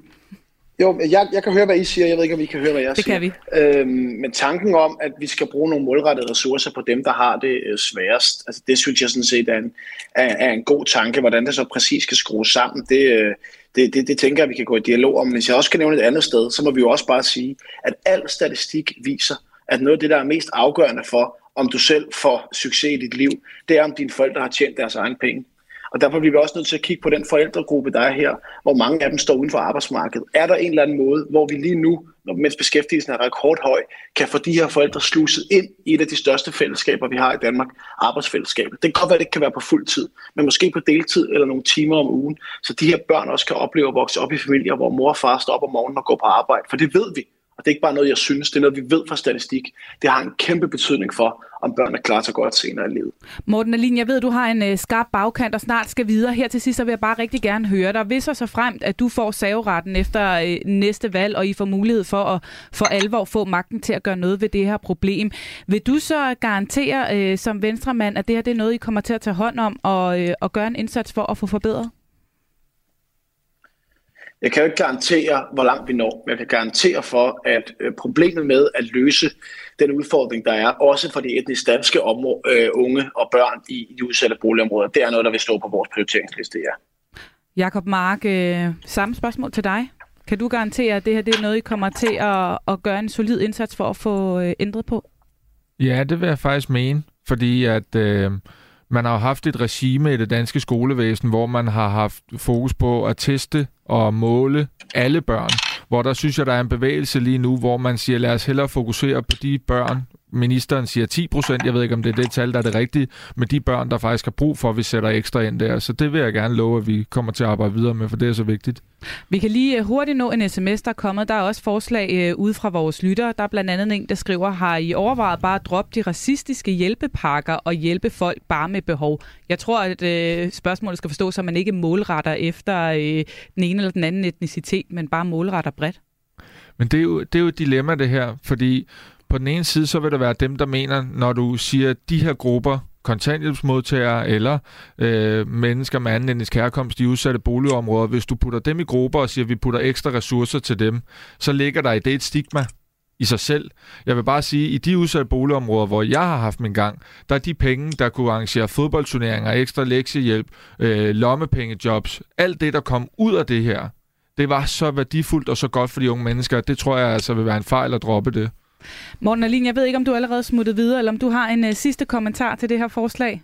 Jo, jeg, jeg kan høre, hvad I siger. Jeg ved ikke, om I kan høre, hvad jeg det siger. Det kan vi. Øhm, men tanken om, at vi skal bruge nogle målrettede ressourcer på dem, der har det øh, sværest, altså det synes jeg sådan set er en, er, er en god tanke. Hvordan det så præcis skal skrues sammen, det, øh, det, det, det tænker jeg, vi kan gå i dialog om. Men hvis jeg også kan nævne et andet sted, så må vi jo også bare sige, at al statistik viser, at noget af det, der er mest afgørende for, om du selv får succes i dit liv, det er, om dine forældre har tjent deres egen penge. Og derfor bliver vi også nødt til at kigge på den forældregruppe, der er her, hvor mange af dem står uden for arbejdsmarkedet. Er der en eller anden måde, hvor vi lige nu, mens beskæftigelsen er rekordhøj, kan få de her forældre sluset ind i et af de største fællesskaber, vi har i Danmark, arbejdsfællesskabet. Det kan godt være, at det ikke kan være på fuld tid, men måske på deltid eller nogle timer om ugen, så de her børn også kan opleve at vokse op i familier, hvor mor og far står op om morgenen og går på arbejde. For det ved vi, og det er ikke bare noget, jeg synes, det er noget, vi ved fra statistik. Det har en kæmpe betydning for, om børn er klar til godt senere i livet. Morten Alin, jeg ved, du har en øh, skarp bagkant og snart skal videre. Her til sidst så vil jeg bare rigtig gerne høre dig. Hvis og så fremt, at du får saveretten efter øh, næste valg, og I får mulighed for at for alvor få magten til at gøre noget ved det her problem, vil du så garantere øh, som venstremand, at det her det er noget, I kommer til at tage hånd om og, øh, og gøre en indsats for at få forbedret? Jeg kan jo ikke garantere, hvor langt vi når, men jeg kan garantere for, at øh, problemet med at løse den udfordring, der er, også for de etnisk danske område, øh, unge og børn i de udsatte boligområder, det er noget, der vil stå på vores prioriteringsliste, ja. Jakob Mark, øh, samme spørgsmål til dig. Kan du garantere, at det her det er noget, I kommer til at, at gøre en solid indsats for at få øh, ændret på? Ja, det vil jeg faktisk mene, fordi at... Øh man har haft et regime i det danske skolevæsen, hvor man har haft fokus på at teste og måle alle børn. Hvor der synes jeg, der er en bevægelse lige nu, hvor man siger, lad os hellere fokusere på de børn, ministeren siger 10 procent, jeg ved ikke, om det er det tal, der er det rigtige, med de børn, der faktisk har brug for, at vi sætter ekstra ind der. Så det vil jeg gerne love, at vi kommer til at arbejde videre med, for det er så vigtigt. Vi kan lige øh, hurtigt nå en sms, der er kommet. Der er også forslag øh, ud fra vores lyttere. Der er blandt andet en, der skriver, har I overvejet bare at droppe de racistiske hjælpepakker og hjælpe folk bare med behov? Jeg tror, at øh, spørgsmålet skal forstås, at man ikke målretter efter øh, den ene eller den anden etnicitet, men bare målretter bredt. Men det er jo, det er jo et dilemma, det her, fordi på den ene side, så vil der være dem, der mener, når du siger, at de her grupper, kontanthjælpsmodtagere eller øh, mennesker med anden etnisk herkomst i udsatte boligområder, hvis du putter dem i grupper og siger, at vi putter ekstra ressourcer til dem, så ligger der i det et stigma i sig selv. Jeg vil bare sige, at i de udsatte boligområder, hvor jeg har haft min gang, der er de penge, der kunne arrangere fodboldturneringer, ekstra lektiehjælp, øh, lommepengejobs, alt det, der kom ud af det her, det var så værdifuldt og så godt for de unge mennesker. Det tror jeg altså vil være en fejl at droppe det. Morten Alin, jeg ved ikke, om du allerede smuttet videre, eller om du har en øh, sidste kommentar til det her forslag?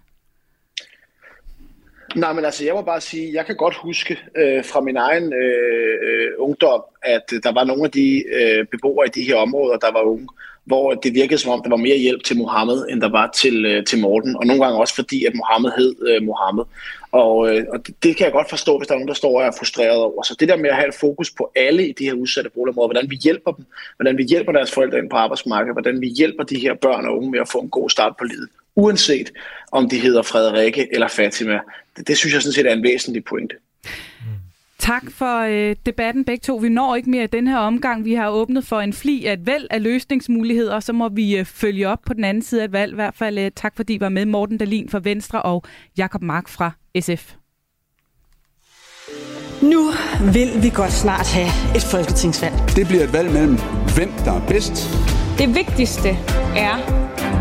Nej, men altså, jeg må bare sige, jeg kan godt huske øh, fra min egen øh, øh ungdom, at øh, der var nogle af de øh, beboere i de her områder, der var unge, hvor det virkede som om, der var mere hjælp til Mohammed, end der var til, øh, til Morten. Og nogle gange også fordi, at Mohammed hed øh, Mohammed. Og, øh, og det, det kan jeg godt forstå, hvis der er nogen, der står og er frustreret over. Så det der med at have et fokus på alle i de her udsatte boligområder, hvordan vi hjælper dem, hvordan vi hjælper deres forældre ind på arbejdsmarkedet, hvordan vi hjælper de her børn og unge med at få en god start på livet, uanset om de hedder Frederikke eller Fatima. Det, det synes jeg sådan set er en væsentlig pointe. Mm. Tak for øh, debatten begge to. Vi når ikke mere i den her omgang. Vi har åbnet for en fli af et væld af løsningsmuligheder, og så må vi øh, følge op på den anden side af et valg. I hvert fald øh, tak fordi I var med. Morten Dalin fra Venstre og Jakob Mark fra SF. Nu vil vi godt snart have et folketingsvalg. Det bliver et valg mellem, hvem der er bedst. Det vigtigste er,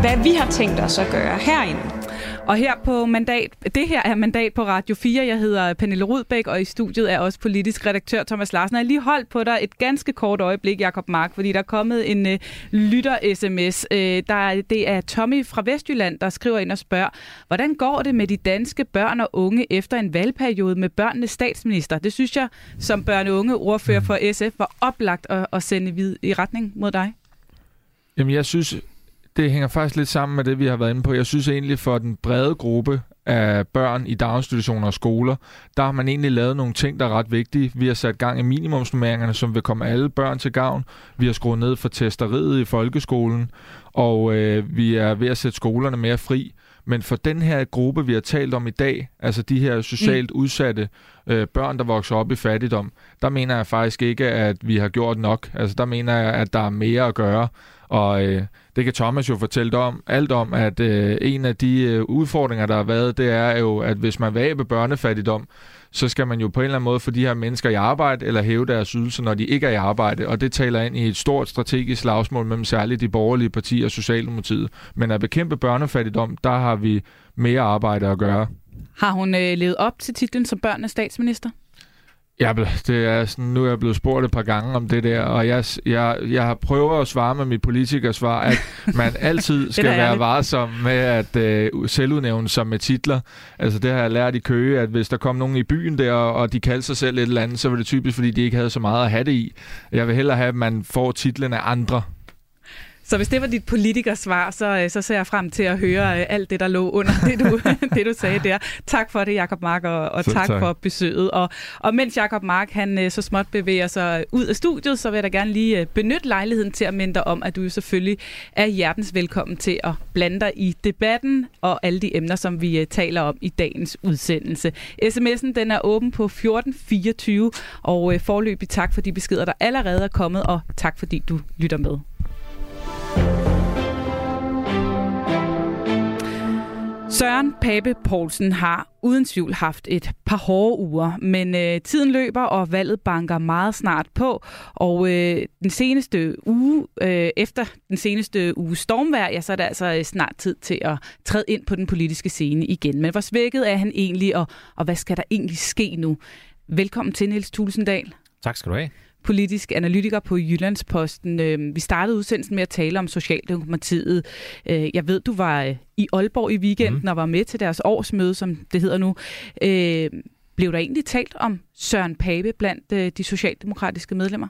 hvad vi har tænkt os at gøre herinde. Og her på mandat, det her er mandat på Radio 4. Jeg hedder Pernille Rudbæk, og i studiet er også politisk redaktør Thomas Larsen. Jeg har lige holdt på dig et ganske kort øjeblik, Jakob Mark, fordi der er kommet en øh, lytter-sms. Øh, der, det er Tommy fra Vestjylland, der skriver ind og spørger, hvordan går det med de danske børn og unge efter en valgperiode med børnenes statsminister? Det synes jeg, som børne- og unge ordfører for SF, var oplagt at, at sende vid i retning mod dig. Jamen, jeg synes, det hænger faktisk lidt sammen med det, vi har været inde på. Jeg synes egentlig for den brede gruppe af børn i daginstitutioner og skoler, der har man egentlig lavet nogle ting, der er ret vigtige. Vi har sat gang i minimumsnummeringerne, som vil komme alle børn til gavn. Vi har skruet ned for testeriet i folkeskolen, og øh, vi er ved at sætte skolerne mere fri. Men for den her gruppe, vi har talt om i dag, altså de her socialt mm. udsatte øh, børn, der vokser op i fattigdom, der mener jeg faktisk ikke, at vi har gjort nok. Altså der mener jeg, at der er mere at gøre. Og øh, det kan Thomas jo fortælle om, alt om, at øh, en af de øh, udfordringer, der har været, det er jo, at hvis man vil af børnefattigdom, så skal man jo på en eller anden måde få de her mennesker i arbejde, eller hæve deres ydelse, når de ikke er i arbejde. Og det taler ind i et stort strategisk slagsmål mellem særligt de borgerlige partier og Socialdemokratiet. Men at bekæmpe børnefattigdom, der har vi mere arbejde at gøre. Har hun øh, levet op til titlen som børnenes statsminister? Ja, det er sådan, nu er jeg blevet spurgt et par gange om det der, og jeg, jeg, jeg har prøvet at svare med mit politikersvar, at man altid skal være varsom med at øh, selvudnævne sig med titler. Altså det har jeg lært i Køge, at hvis der kom nogen i byen der, og de kaldte sig selv et eller andet, så var det typisk, fordi de ikke havde så meget at have det i. Jeg vil hellere have, at man får titlen af andre. Så hvis det var dit politikersvar, så, øh, så ser jeg frem til at høre øh, alt det, der lå under det, du, det, du sagde der. Tak for det, Jakob Mark, og, og tak, tak for besøget. Og, og mens Jakob Mark han øh, så småt bevæger sig ud af studiet, så vil jeg da gerne lige benytte lejligheden til at minde dig om, at du selvfølgelig er hjertens velkommen til at blande dig i debatten og alle de emner, som vi taler om i dagens udsendelse. SMS'en den er åben på 1424, og forløbig tak for de beskeder, der allerede er kommet, og tak fordi du lytter med. Søren Pape Poulsen har uden tvivl haft et par hårde uger, men øh, tiden løber, og valget banker meget snart på. Og øh, den seneste uge, øh, efter den seneste uge stormvær, ja, så er det altså øh, snart tid til at træde ind på den politiske scene igen. Men hvor svækket er han egentlig, og, og hvad skal der egentlig ske nu? Velkommen til, Niels Tulsendal. Tak skal du have politisk analytiker på Jyllandsposten. Øh, vi startede udsendelsen med at tale om Socialdemokratiet. Øh, jeg ved, du var øh, i Aalborg i weekenden mm. og var med til deres årsmøde, som det hedder nu. Blev der egentlig talt om Søren Pape blandt de socialdemokratiske medlemmer?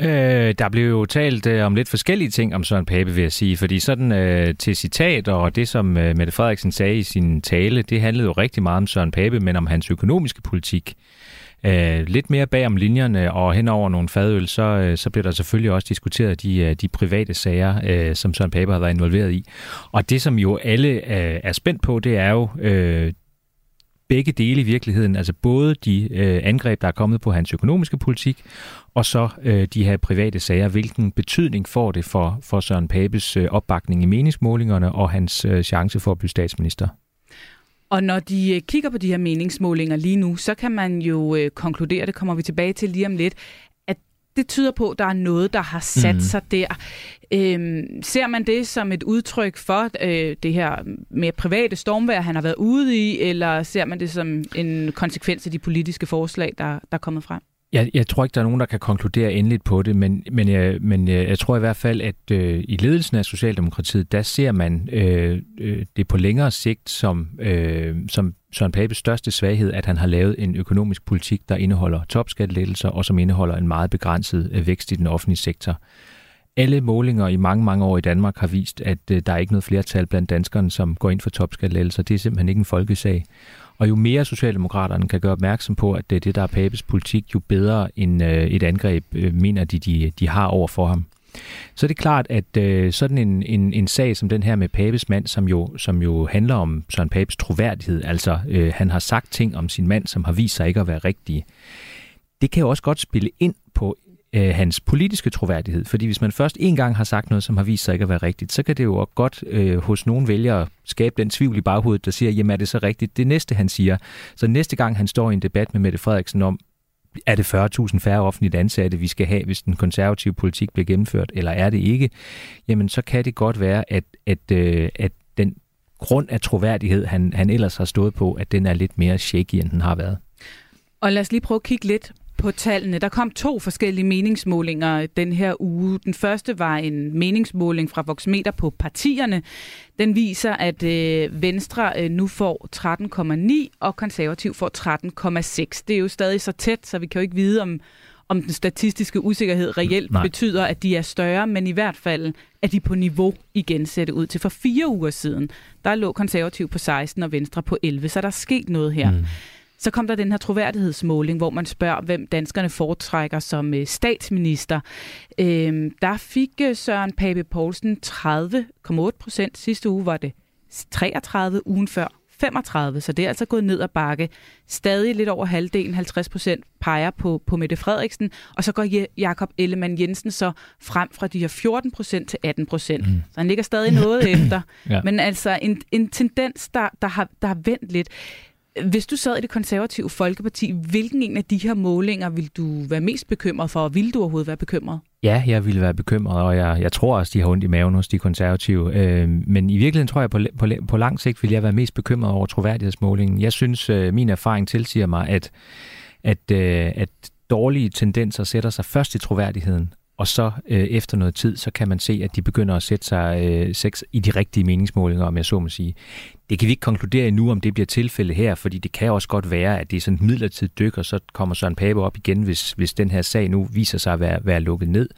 Øh, der blev jo talt øh, om lidt forskellige ting om Søren Pape, vil jeg sige, fordi sådan øh, til citat og det, som øh, Mette Frederiksen sagde i sin tale, det handlede jo rigtig meget om Søren Pape, men om hans økonomiske politik. Øh, lidt mere bag om linjerne og hen over nogle fadøl, så, øh, så bliver der selvfølgelig også diskuteret de, øh, de private sager, øh, som Søren Pape har været involveret i. Og det, som jo alle øh, er spændt på, det er jo øh, begge dele i virkeligheden, altså både de øh, angreb, der er kommet på hans økonomiske politik, og så øh, de her private sager. Hvilken betydning får det for, for Søren Papes øh, opbakning i meningsmålingerne og hans øh, chance for at blive statsminister? Og når de øh, kigger på de her meningsmålinger lige nu, så kan man jo øh, konkludere, det kommer vi tilbage til lige om lidt, at det tyder på, at der er noget, der har sat mm. sig der. Øhm, ser man det som et udtryk for øh, det her mere private stormvær, han har været ude i, eller ser man det som en konsekvens af de politiske forslag, der, der er kommet frem? Jeg, jeg tror ikke, der er nogen, der kan konkludere endeligt på det, men, men, jeg, men jeg, jeg tror i hvert fald, at øh, i ledelsen af Socialdemokratiet, der ser man øh, øh, det på længere sigt som, øh, som Søren Papes største svaghed, at han har lavet en økonomisk politik, der indeholder topskattelettelser og som indeholder en meget begrænset øh, vækst i den offentlige sektor. Alle målinger i mange, mange år i Danmark har vist, at øh, der er ikke noget flertal blandt danskerne, som går ind for topskattelettelser. Det er simpelthen ikke en folkesag. Og jo mere Socialdemokraterne kan gøre opmærksom på, at det er det, der er Papes politik, jo bedre en, øh, et angreb øh, mener de, de, de har over for ham. så er det klart, at øh, sådan en, en, en sag som den her med Papes mand, som jo, som jo handler om Søren Papes troværdighed, altså øh, han har sagt ting om sin mand, som har vist sig ikke at være rigtige, det kan jo også godt spille ind på øh, hans politiske troværdighed. Fordi hvis man først en gang har sagt noget, som har vist sig ikke at være rigtigt, så kan det jo godt øh, hos nogle vælgere skabe den tvivl i baghovedet, der siger, jamen er det så rigtigt, det næste han siger. Så næste gang han står i en debat med Mette Frederiksen om, er det 40.000 færre offentligt ansatte, vi skal have, hvis den konservative politik bliver gennemført, eller er det ikke, jamen så kan det godt være, at, at, øh, at den grund af troværdighed, han, han ellers har stået på, at den er lidt mere shaky, end den har været. Og lad os lige prøve at kigge lidt på tallene. Der kom to forskellige meningsmålinger den her uge. Den første var en meningsmåling fra Voxmeter på partierne. Den viser, at øh, Venstre øh, nu får 13,9 og Konservativ får 13,6. Det er jo stadig så tæt, så vi kan jo ikke vide, om, om den statistiske usikkerhed reelt Nej. betyder, at de er større, men i hvert fald er de på niveau igen sætte ud til. For fire uger siden, der lå konservativ på 16 og Venstre på 11, så der er sket noget her. Mm. Så kom der den her troværdighedsmåling, hvor man spørger, hvem danskerne foretrækker som øh, statsminister. Øhm, der fik øh, Søren Pape Poulsen 30,8 procent. Sidste uge var det 33, ugen før 35, så det er altså gået ned ad bakke. Stadig lidt over halvdelen, 50 procent, peger på, på Mette Frederiksen, og så går Jakob Ellemann Jensen så frem fra de her 14 procent til 18 procent. Mm. Så han ligger stadig noget efter. ja. Men altså en, en tendens, der, der, har, der har vendt lidt. Hvis du sad i det konservative Folkeparti, hvilken en af de her målinger vil du være mest bekymret for, og vil du overhovedet være bekymret? Ja, jeg ville være bekymret, og jeg, jeg tror også, de har ondt i maven hos de konservative. Øh, men i virkeligheden tror jeg, på, på, på lang sigt vil jeg være mest bekymret over troværdighedsmålingen. Jeg synes, øh, min erfaring tilsiger mig, at, at, øh, at dårlige tendenser sætter sig først i troværdigheden, og så øh, efter noget tid, så kan man se, at de begynder at sætte sig øh, sex i de rigtige meningsmålinger, om jeg så må sige. Det kan vi ikke konkludere endnu, om det bliver tilfælde her, fordi det kan også godt være, at det er sådan et midlertidigt dyk, og så kommer Søren Pape op igen, hvis, hvis den her sag nu viser sig at være, være lukket ned.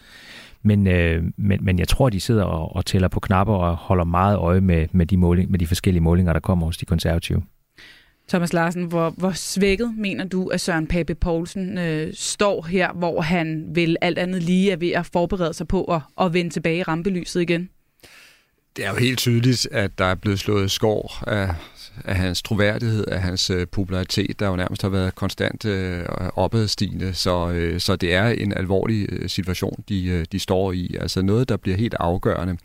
Men, øh, men, men jeg tror, de sidder og, og tæller på knapper og holder meget øje med, med, de måling, med de forskellige målinger, der kommer hos de konservative. Thomas Larsen, hvor, hvor svækket mener du, at Søren Pape Poulsen øh, står her, hvor han vil alt andet lige er ved at forberede sig på at, at vende tilbage i rampelyset igen? Det er jo helt tydeligt, at der er blevet slået skår af af hans troværdighed, af hans øh, popularitet, der jo nærmest har været konstant øh, opadstigende. Så, øh, så det er en alvorlig øh, situation, de, øh, de står i. Altså noget, der bliver helt afgørende,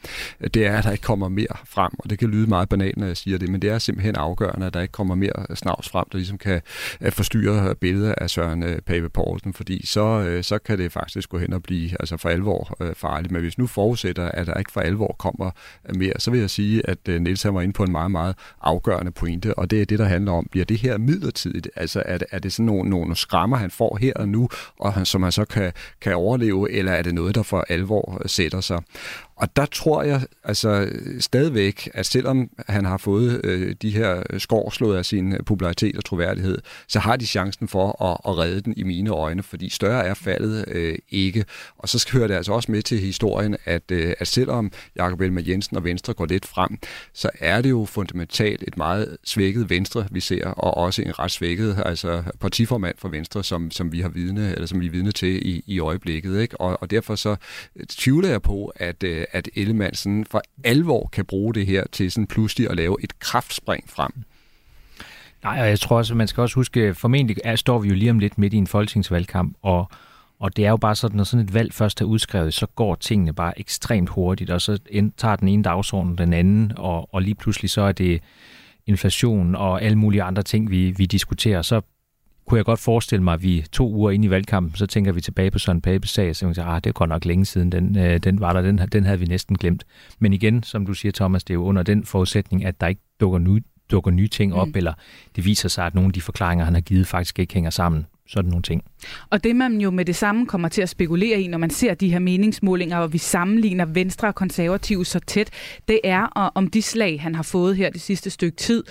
det er, at der ikke kommer mere frem. Og det kan lyde meget banalt, når jeg siger det, men det er simpelthen afgørende, at der ikke kommer mere snavs frem, der ligesom kan øh, forstyrre billedet af Søren øh, Pape Poulsen, fordi så, øh, så kan det faktisk gå hen og blive altså for alvor øh, farligt. Men hvis nu forudsætter, at der ikke for alvor kommer mere, så vil jeg sige, at øh, Niels var inde på en meget, meget afgørende pointe, og det er det, der handler om, bliver det her midlertidigt? Altså er det, er det sådan nogle, nogle skrammer, han får her og nu, og han, som han så kan, kan overleve, eller er det noget, der for alvor sætter sig? Og der tror jeg altså stadigvæk, at selvom han har fået øh, de her skår slået af sin øh, popularitet og troværdighed, så har de chancen for at, at redde den i mine øjne, fordi større er faldet øh, ikke. Og så hører det altså også med til historien, at, øh, at selvom Jakob Elmer Jensen og Venstre går lidt frem, så er det jo fundamentalt et meget svækket Venstre, vi ser, og også en ret svækket altså partiformand for Venstre, som, som vi har vidne, eller som vi er vidne til i, i øjeblikket. Ikke? Og, og derfor så øh, tvivler jeg på, at øh, at Ellemann sådan for alvor kan bruge det her til sådan pludselig at lave et kraftspring frem. Nej, og jeg tror også, man skal også huske, formentlig er, står vi jo lige om lidt midt i en folketingsvalgkamp, og, og det er jo bare sådan, når sådan et valg først er udskrevet, så går tingene bare ekstremt hurtigt, og så tager den ene dagsorden den anden, og, og lige pludselig så er det inflation og alle mulige andre ting, vi, vi diskuterer, så kunne jeg godt forestille mig, at vi to uger ind i valgkampen, så tænker vi tilbage på Søren Papes sag, så tænker, ah, det er godt nok længe siden, den, øh, den var der, den, den havde vi næsten glemt. Men igen, som du siger, Thomas, det er jo under den forudsætning, at der ikke dukker, ny, dukker nye ting op, mm. eller det viser sig, at nogle af de forklaringer, han har givet, faktisk ikke hænger sammen sådan nogle ting. Og det man jo med det samme kommer til at spekulere i, når man ser de her meningsmålinger, og vi sammenligner Venstre og Konservative så tæt, det er om de slag, han har fået her det sidste stykke tid,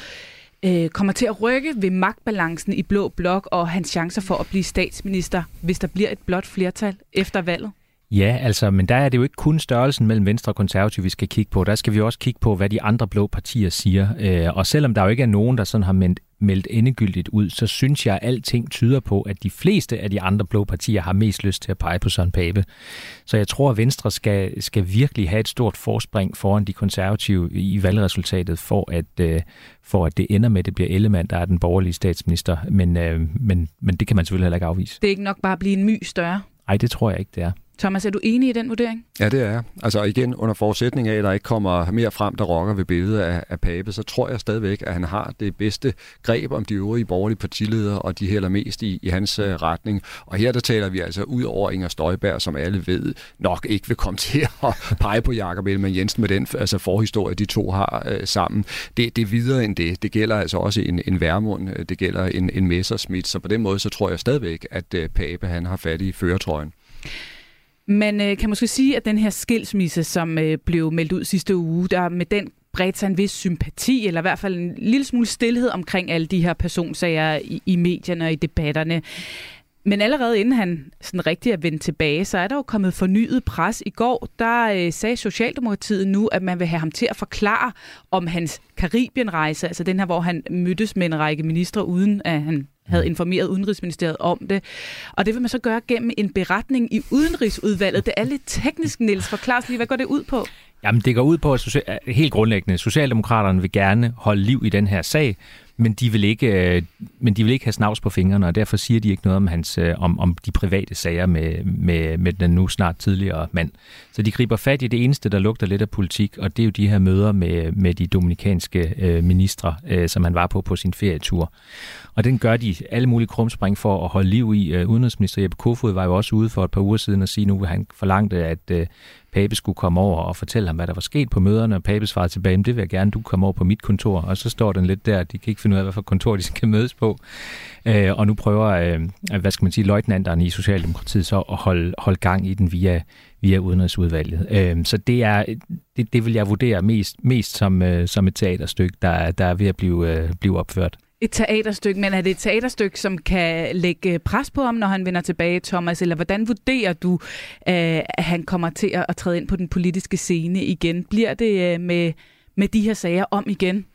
øh, kommer til at rykke ved magtbalancen i Blå Blok og hans chancer for at blive statsminister, hvis der bliver et blot flertal efter valget? Ja, altså, men der er det jo ikke kun størrelsen mellem Venstre og Konservative, vi skal kigge på. Der skal vi også kigge på, hvad de andre blå partier siger. Øh, og selvom der jo ikke er nogen, der sådan har meldt meldt endegyldigt ud, så synes jeg, at alting tyder på, at de fleste af de andre blå partier har mest lyst til at pege på Søren Pape. Så jeg tror, at Venstre skal, skal virkelig have et stort forspring foran de konservative i valgresultatet, for at, øh, for at det ender med, at det bliver Ellemann, der er den borgerlige statsminister. Men, øh, men, men det kan man selvfølgelig heller ikke afvise. Det er ikke nok bare at blive en my større? Nej, det tror jeg ikke, det er. Thomas, er du enig i den vurdering? Ja, det er jeg. Altså igen, under forudsætning af, at der ikke kommer mere frem, der rokker ved billedet af, af Pape, så tror jeg stadigvæk, at han har det bedste greb om de øvrige borgerlige partiledere, og de hælder mest i, i hans uh, retning. Og her der taler vi altså ud over Inger Støjberg, som alle ved nok ikke vil komme til at pege på Jakob Ellemann Jensen med den altså forhistorie, de to har uh, sammen. Det, det er videre end det. Det gælder altså også en, en Værmund, øh, det gælder en, en Messersmith, så på den måde så tror jeg stadigvæk, at uh, Pape han har fat i føretrøjen. Man øh, kan måske sige, at den her skilsmisse, som øh, blev meldt ud sidste uge, der med den bredt sig en vis sympati, eller i hvert fald en lille smule stillhed omkring alle de her personsager i, i medierne og i debatterne. Men allerede inden han sådan rigtig er vendt tilbage, så er der jo kommet fornyet pres. I går, der øh, sagde Socialdemokratiet nu, at man vil have ham til at forklare om hans Karibienrejse, altså den her, hvor han mødtes med en række ministre, uden at han havde informeret Udenrigsministeriet om det. Og det vil man så gøre gennem en beretning i Udenrigsudvalget. Det er lidt teknisk, Niels. Forklar lige, hvad går det ud på? Jamen, det går ud på, at helt grundlæggende, Socialdemokraterne vil gerne holde liv i den her sag, men de vil ikke, øh, men de vil ikke have snavs på fingrene, og derfor siger de ikke noget om, hans, øh, om, om de private sager med, med, med den nu snart tidligere mand. Så de griber fat i det eneste, der lugter lidt af politik, og det er jo de her møder med, med de dominikanske øh, ministre, øh, som han var på på sin ferietur. Og den gør de alle mulige krumspring for at holde liv i. Øh, udenrigsminister Jeppe Kofod var jo også ude for et par uger siden og sige, nu han forlangte, at øh, Pape skulle komme over og fortælle ham, hvad der var sket på møderne, og Pape svarede tilbage, det vil jeg gerne, du kommer over på mit kontor. Og så står den lidt der, de kan ikke finde ud af, hvad for kontor de skal mødes på. Øh, og nu prøver, øh, hvad skal man sige, løjtnanterne i Socialdemokratiet så at holde, holde gang i den via, via udenrigsudvalget. Øh, så det er det, det vil jeg vurdere mest, mest som, øh, som et teaterstykke, der, der er ved at blive, øh, blive opført et teaterstykke, men er det et teaterstykke, som kan lægge øh, pres på ham, når han vender tilbage, Thomas? Eller hvordan vurderer du, øh, at han kommer til at træde ind på den politiske scene igen? Bliver det øh, med, med de her sager om igen?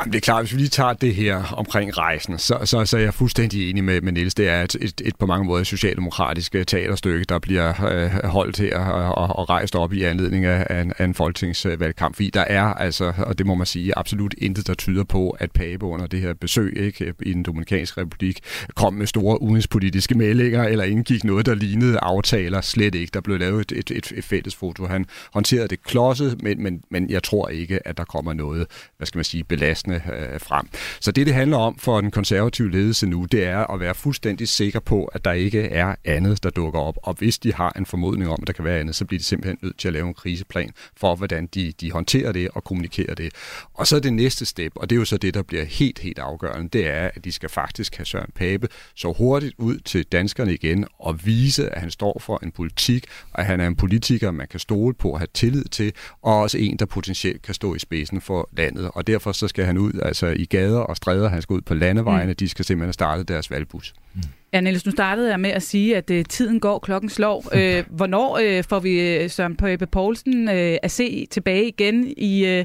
Jamen, det er klart, hvis vi lige tager det her omkring rejsen, så, så, så er jeg fuldstændig enig med, med Niels. Det er et, et, et på mange måder socialdemokratisk øh, teaterstykke, der bliver øh, holdt her og, og, og rejst op i anledning af, en, af en folketingsvalgkamp. Fordi der er altså, og det må man sige, absolut intet, der tyder på, at Pape under det her besøg ikke, i den Dominikanske Republik kom med store udenrigspolitiske meldinger, eller indgik noget, der lignede aftaler. Slet ikke. Der blev lavet et, et, et, et fælles foto. Han håndterede det klodset, men, men, men jeg tror ikke, at der kommer noget, hvad skal man sige, belastende voksne øh, frem. Så det, det handler om for den konservative ledelse nu, det er at være fuldstændig sikker på, at der ikke er andet, der dukker op. Og hvis de har en formodning om, at der kan være andet, så bliver de simpelthen nødt til at lave en kriseplan for, hvordan de, de håndterer det og kommunikerer det. Og så det næste step, og det er jo så det, der bliver helt, helt afgørende, det er, at de skal faktisk have Søren Pape så hurtigt ud til danskerne igen og vise, at han står for en politik, og at han er en politiker, man kan stole på at have tillid til, og også en, der potentielt kan stå i spidsen for landet. Og derfor så skal han ud altså i gader og stræder, han skal ud på landevejene, mm. de skal simpelthen starte deres valgbus. Mm. Ja, Niels, nu startede jeg med at sige, at uh, tiden går, klokken slår. Uh, hvornår uh, får vi Søren Pape Poulsen uh, at se tilbage igen i uh,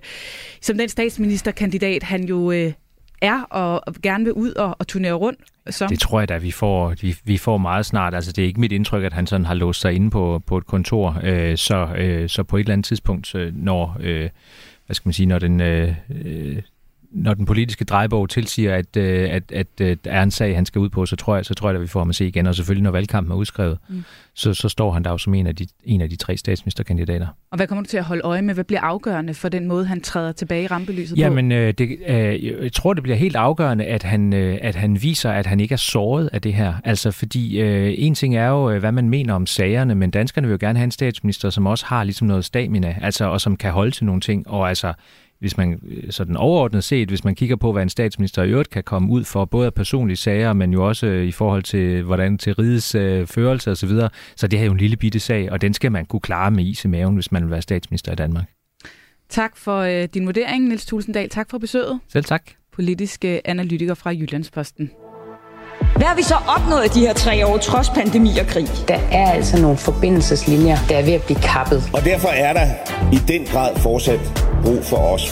som den statsministerkandidat, han jo uh, er og gerne vil ud og, og turnere rundt? Så. Det tror jeg da, vi får, vi, vi får meget snart. Altså, det er ikke mit indtryk, at han sådan har låst sig inde på, på et kontor. Uh, så, uh, så på et eller andet tidspunkt, når, uh, hvad skal man sige, når den, uh, når den politiske drejebog tilsiger, at, øh, at, at, at der er en sag, han skal ud på, så tror jeg, så tror jeg at vi får ham at se igen. Og selvfølgelig, når valgkampen er udskrevet, mm. så, så står han der jo som en af, de, en af de tre statsministerkandidater. Og hvad kommer du til at holde øje med? Hvad bliver afgørende for den måde, han træder tilbage i rampelyset Jamen, på? Øh, det, øh, jeg tror, det bliver helt afgørende, at han, øh, at han viser, at han ikke er såret af det her. Altså, fordi øh, en ting er jo, øh, hvad man mener om sagerne, men danskerne vil jo gerne have en statsminister, som også har ligesom noget stamina, altså, og som kan holde til nogle ting. Og altså, hvis man øh, sådan overordnet set, hvis man kigger på, hvad en statsminister i øvrigt kan komme ud for, både af personlige sager, men jo også øh, i forhold til, hvordan til rigets øh, førelse osv., så, så det her er jo en lille bitte sag, og den skal man kunne klare med is i maven, hvis man vil være statsminister i Danmark. Tak for øh, din vurdering, Niels Tulsendal. Tak for besøget. Selv tak. Politiske analytiker fra Jyllandsposten. Hvad har vi så opnået de her tre år, trods pandemi og krig? Der er altså nogle forbindelseslinjer, der er ved at blive kappet. Og derfor er der i den grad fortsat brug for os.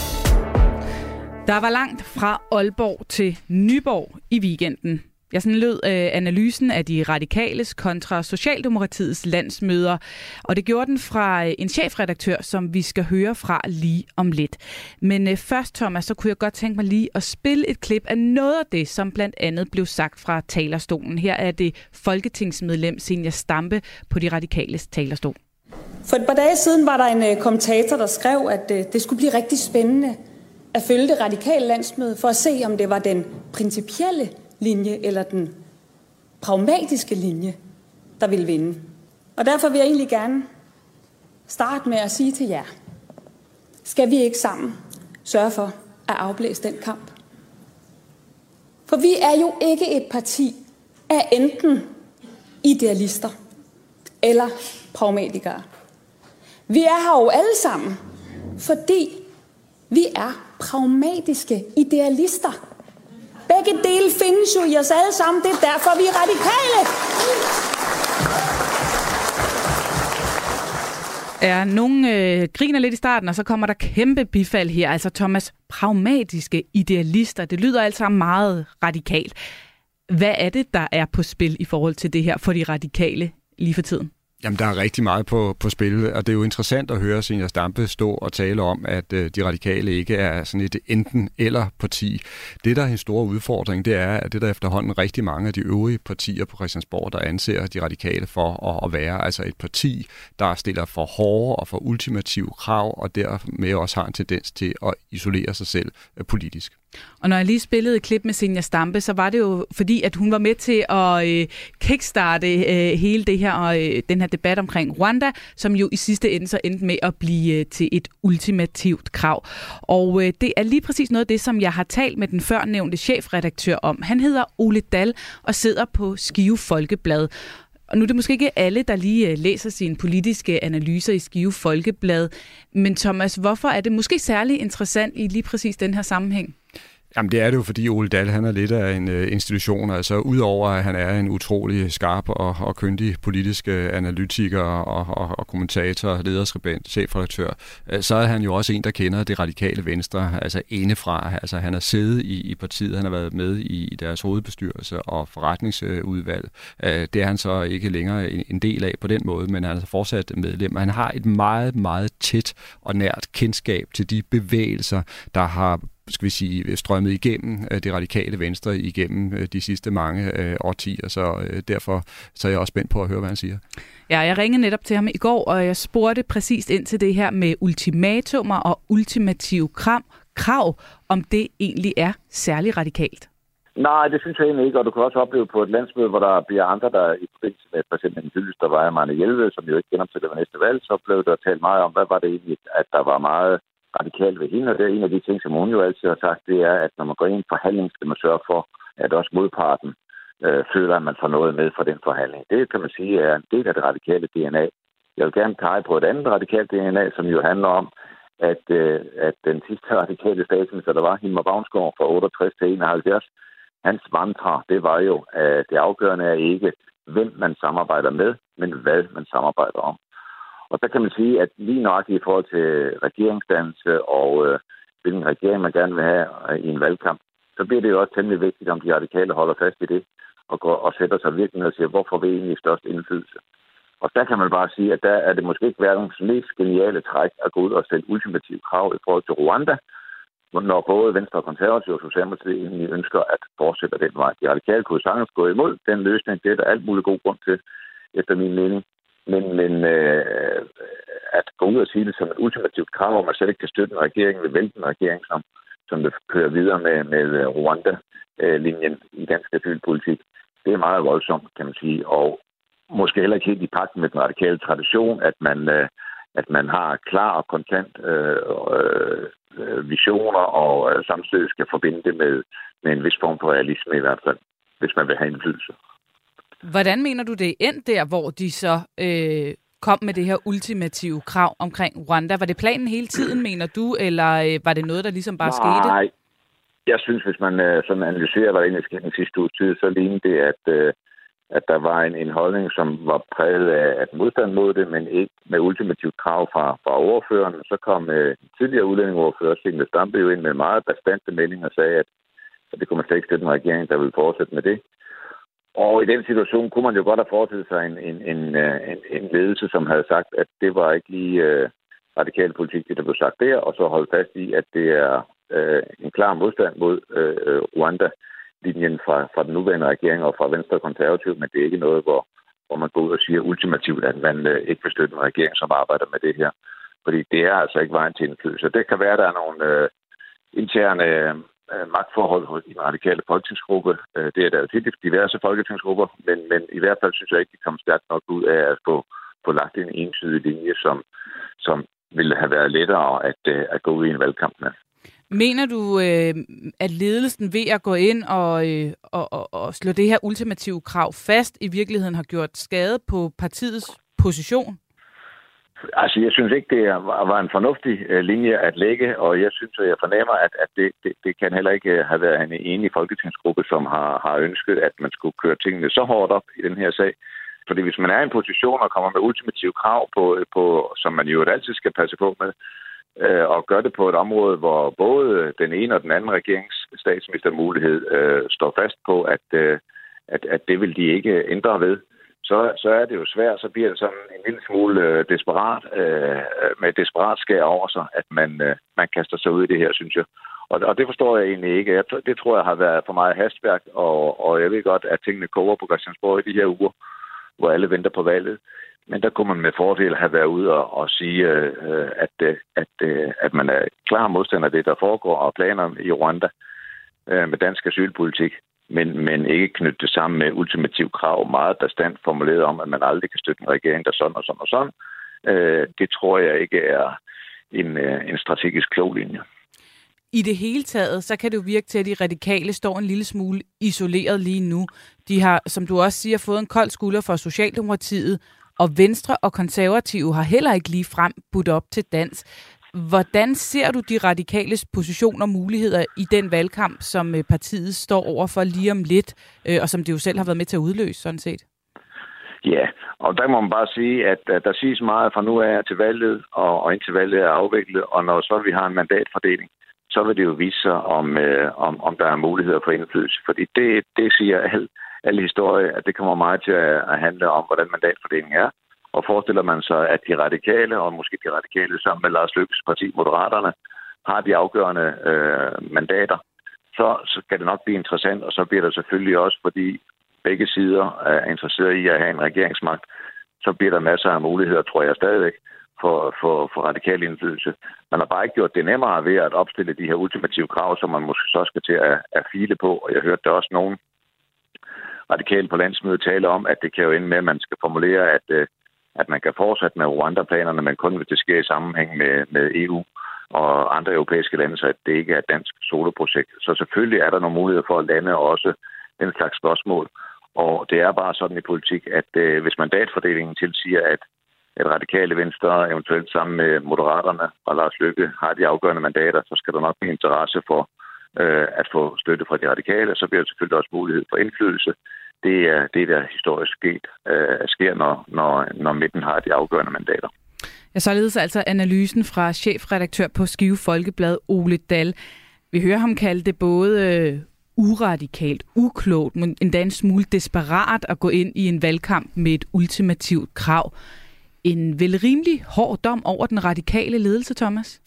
Der var langt fra Aalborg til Nyborg i weekenden. Ja, sådan lød øh, analysen af de radikales kontra Socialdemokratiets landsmøder, og det gjorde den fra øh, en chefredaktør, som vi skal høre fra lige om lidt. Men øh, først, Thomas, så kunne jeg godt tænke mig lige at spille et klip af noget af det, som blandt andet blev sagt fra talerstolen. Her er det folketingsmedlem Senja Stampe på de radikales talerstol. For et par dage siden var der en øh, kommentator, der skrev, at øh, det skulle blive rigtig spændende at følge det radikale landsmøde for at se, om det var den principielle linje eller den pragmatiske linje, der vil vinde. Og derfor vil jeg egentlig gerne starte med at sige til jer, skal vi ikke sammen sørge for at afblæse den kamp? For vi er jo ikke et parti af enten idealister eller pragmatikere. Vi er her jo alle sammen, fordi vi er pragmatiske idealister. Begge dele findes jo i os alle sammen. Det er derfor, vi er radikale. Ja, nogen øh, griner lidt i starten, og så kommer der kæmpe bifald her. Altså Thomas, pragmatiske idealister, det lyder altså meget radikalt. Hvad er det, der er på spil i forhold til det her for de radikale lige for tiden? Jamen, der er rigtig meget på, på spil, og det er jo interessant at høre Senior Stampe stå og tale om, at øh, de radikale ikke er sådan et enten-eller parti. Det, der er en stor udfordring, det er, at det der efterhånden rigtig mange af de øvrige partier på Christiansborg, der anser de radikale for at, at være altså et parti, der stiller for hårde og for ultimative krav, og dermed også har en tendens til at isolere sig selv øh, politisk. Og når jeg lige spillede et klip med Senja Stampe, så var det jo fordi, at hun var med til at øh, kickstarte øh, hele det her og øh, den her debat omkring Rwanda, som jo i sidste ende så endte med at blive øh, til et ultimativt krav. Og øh, det er lige præcis noget af det, som jeg har talt med den førnævnte chefredaktør om. Han hedder Ole Dal og sidder på Skive Folkeblad. Og nu er det måske ikke alle, der lige øh, læser sine politiske analyser i Skive Folkeblad. Men Thomas, hvorfor er det måske særlig interessant i lige præcis den her sammenhæng? Jamen det er det jo, fordi Ole Dahl han er lidt af en øh, institution. Altså udover at han er en utrolig skarp og, og kyndig politisk øh, analytiker og, og, og kommentator, lederskribent, chefredaktør, øh, så er han jo også en, der kender det radikale venstre, altså indefra. Altså han har siddet i, i partiet, han har været med i, i deres hovedbestyrelse og forretningsudvalg. Øh, det er han så ikke længere en, en del af på den måde, men han er altså fortsat medlem. Han har et meget, meget tæt og nært kendskab til de bevægelser, der har skal vi sige, strømmet igennem øh, det radikale venstre igennem øh, de sidste mange øh, årtier, så derfor så er jeg også spændt på at høre, hvad han siger. Ja, jeg ringede netop til ham i går, og jeg spurgte præcist ind til det her med ultimatumer og ultimative krav, krav om det egentlig er særlig radikalt. Nej, det synes jeg egentlig ikke, og du kan også opleve på et landsmøde, hvor der bliver andre, der i forbindelse med for eksempel en hyldest, der var Marne Hjelved, som jo ikke genopsætter ved næste valg, så blev der talt meget om, hvad var det egentlig, at der var meget radikalt ved hende, og det er en af de ting, som hun jo altid har sagt, det er, at når man går ind i en forhandling, skal man sørge for, at også modparten øh, føler, at man får noget med fra den forhandling. Det kan man sige er en del af det radikale DNA. Jeg vil gerne pege på et andet radikalt DNA, som jo handler om, at, øh, at den sidste radikale statsminister, der var, Hilmar Bavnsgaard fra 68 til 71, hans mantra, det var jo, at det afgørende er ikke, hvem man samarbejder med, men hvad man samarbejder om. Og så kan man sige, at lige nok i forhold til regeringsdannelse og øh, hvilken regering man gerne vil have øh, i en valgkamp, så bliver det jo også temmelig vigtigt, om de radikale holder fast i det og, går, og sætter sig virkelig ned og siger, hvorfor vi egentlig størst indflydelse? Og der kan man bare sige, at der er det måske ikke verdens mest geniale træk at gå ud og stille ultimative krav i forhold til Rwanda, når både Venstre og Konservative og Socialdemokratiet egentlig ønsker at fortsætte den vej. De radikale kunne sagtens gå imod den løsning. Det er der alt muligt god grund til, efter min mening. Men, men øh, at gå ud og sige det som et ultimativt krav, om man slet ikke kan støtte en regering, vil vælge en regering, som, som vil køre videre med, med øh, Rwanda-linjen i dansk asylpolitik, det er meget voldsomt, kan man sige. Og måske heller ikke helt i pakken med den radikale tradition, at man, øh, at man har klar og kontant øh, øh, visioner, og øh, samtidig skal forbinde det med, med en vis form for realisme i hvert fald, hvis man vil have indflydelse. Hvordan mener du det end der, hvor de så øh, kom med det her ultimative krav omkring Rwanda? Var det planen hele tiden, mener du, eller øh, var det noget, der ligesom bare Nej. skete? Nej, jeg synes, hvis man øh, sådan analyserer, hvad der egentlig skete den sidste uge tid, så lignede det, at, øh, at der var en, en holdning, som var præget af at modstand mod det, men ikke med ultimativt krav fra, fra overføreren. Så kom øh, tidligere udlændingoverfører, Signe Stampe, jo ind med meget bastante melding og sagde, at, at det kunne man slet ikke støtte en regering, der ville fortsætte med det. Og i den situation kunne man jo godt have forestillet sig en, en, en, øh, en, en ledelse, som havde sagt, at det var ikke lige øh, radikal politik, det der blev sagt der, og så holde fast i, at det er øh, en klar modstand mod øh, øh Rwanda-linjen fra, fra den nuværende regering og fra Venstre og Konservativ, men det er ikke noget, hvor, hvor man går ud og siger ultimativt, at man øh, ikke vil støtte en regering, som arbejder med det her. Fordi det er altså ikke vejen til indflydelse. Det kan være, at der er nogle øh, interne øh, magtforhold hos den radikale folketingsgruppe. Øh, det er der jo til diverse folketingsgrupper, men, men i hvert fald synes jeg ikke, de kommer stærkt nok ud af at få, få lagt en entydig linje, som, som ville have været lettere at, øh, at gå ud i en valgkamp med. Mener du, øh, at ledelsen ved at gå ind og, øh, og, og, og slå det her ultimative krav fast, i virkeligheden har gjort skade på partiets position? Altså, jeg synes ikke, det var en fornuftig øh, linje at lægge, og jeg synes, at jeg fornemmer, at, at det, det, det kan heller ikke øh, have været en enig folketingsgruppe, som har, har ønsket, at man skulle køre tingene så hårdt op i den her sag. Fordi hvis man er i en position og kommer med ultimative krav, på, øh, på, som man jo altid skal passe på med, øh, og gør det på et område, hvor både den ene og den anden regerings statsministermulighed øh, står fast på, at, øh, at, at det vil de ikke ændre ved, så, så er det jo svært, så bliver det sådan en lille smule øh, desperat, øh, øh, med desperat skær over sig, at man, øh, man kaster sig ud i det her, synes jeg. Og, og det forstår jeg egentlig ikke. Jeg, det tror jeg har været for meget hastværk, og, og jeg ved godt, at tingene koger på Christiansborg i de her uger, hvor alle venter på valget. Men der kunne man med fordel have været ude og, og sige, øh, at, øh, at, øh, at man er klar modstander af det, der foregår, og planer i Rwanda øh, med dansk asylpolitik men, men ikke knytte det sammen med ultimativ krav, meget bestandt formuleret om, at man aldrig kan støtte en regering, der sådan og sådan og sådan. Øh, det tror jeg ikke er en, øh, en strategisk klog linje. I det hele taget, så kan det jo virke til, at de radikale står en lille smule isoleret lige nu. De har, som du også siger, fået en kold skulder fra Socialdemokratiet, og Venstre og Konservative har heller ikke lige frem budt op til dans. Hvordan ser du de radikales position og muligheder i den valgkamp, som øh, partiet står over for lige om lidt, øh, og som det jo selv har været med til at udløse, sådan set? Ja, og der må man bare sige, at, der siges meget fra nu af til valget, og, og indtil valget er afviklet, og når så vi har en mandatfordeling, så vil det jo vise sig, om, øh, om, om der er muligheder for indflydelse. Fordi det, det siger al, al historie, at det kommer meget til at, at handle om, hvordan mandatfordelingen er. Og forestiller man sig, at de radikale, og måske de radikale sammen med Lars Løkkes parti, Moderaterne, har de afgørende øh, mandater, så, så kan det nok blive interessant, og så bliver det selvfølgelig også, fordi begge sider er interesseret i at have en regeringsmagt, så bliver der masser af muligheder, tror jeg stadigvæk, for, for, for radikal indflydelse. Man har bare ikke gjort det nemmere ved at opstille de her ultimative krav, som man måske så skal til at, at file på. Og jeg hørte der også nogen radikale på landsmødet tale om, at det kan jo ende med, at man skal formulere, at, øh, at man kan fortsætte med Rwanda-planerne, men kun hvis det sker i sammenhæng med, med EU og andre europæiske lande, så det ikke er et dansk soloprojekt. Så selvfølgelig er der nogle muligheder for at lande også den slags spørgsmål. Og det er bare sådan i politik, at øh, hvis mandatfordelingen tilsiger, at, at radikale venstre, eventuelt sammen med moderaterne og Lars Lykke, har de afgørende mandater, så skal der nok blive interesse for øh, at få støtte fra de radikale. Så bliver der selvfølgelig også mulighed for indflydelse det er det, der historisk sket, øh, sker, når, når, når midten har de afgørende mandater. Ja, således altså analysen fra chefredaktør på Skive Folkeblad, Ole Dal. Vi hører ham kalde det både øh, uradikalt, uklogt, men endda en smule desperat at gå ind i en valgkamp med et ultimativt krav. En vel rimelig hård dom over den radikale ledelse, Thomas?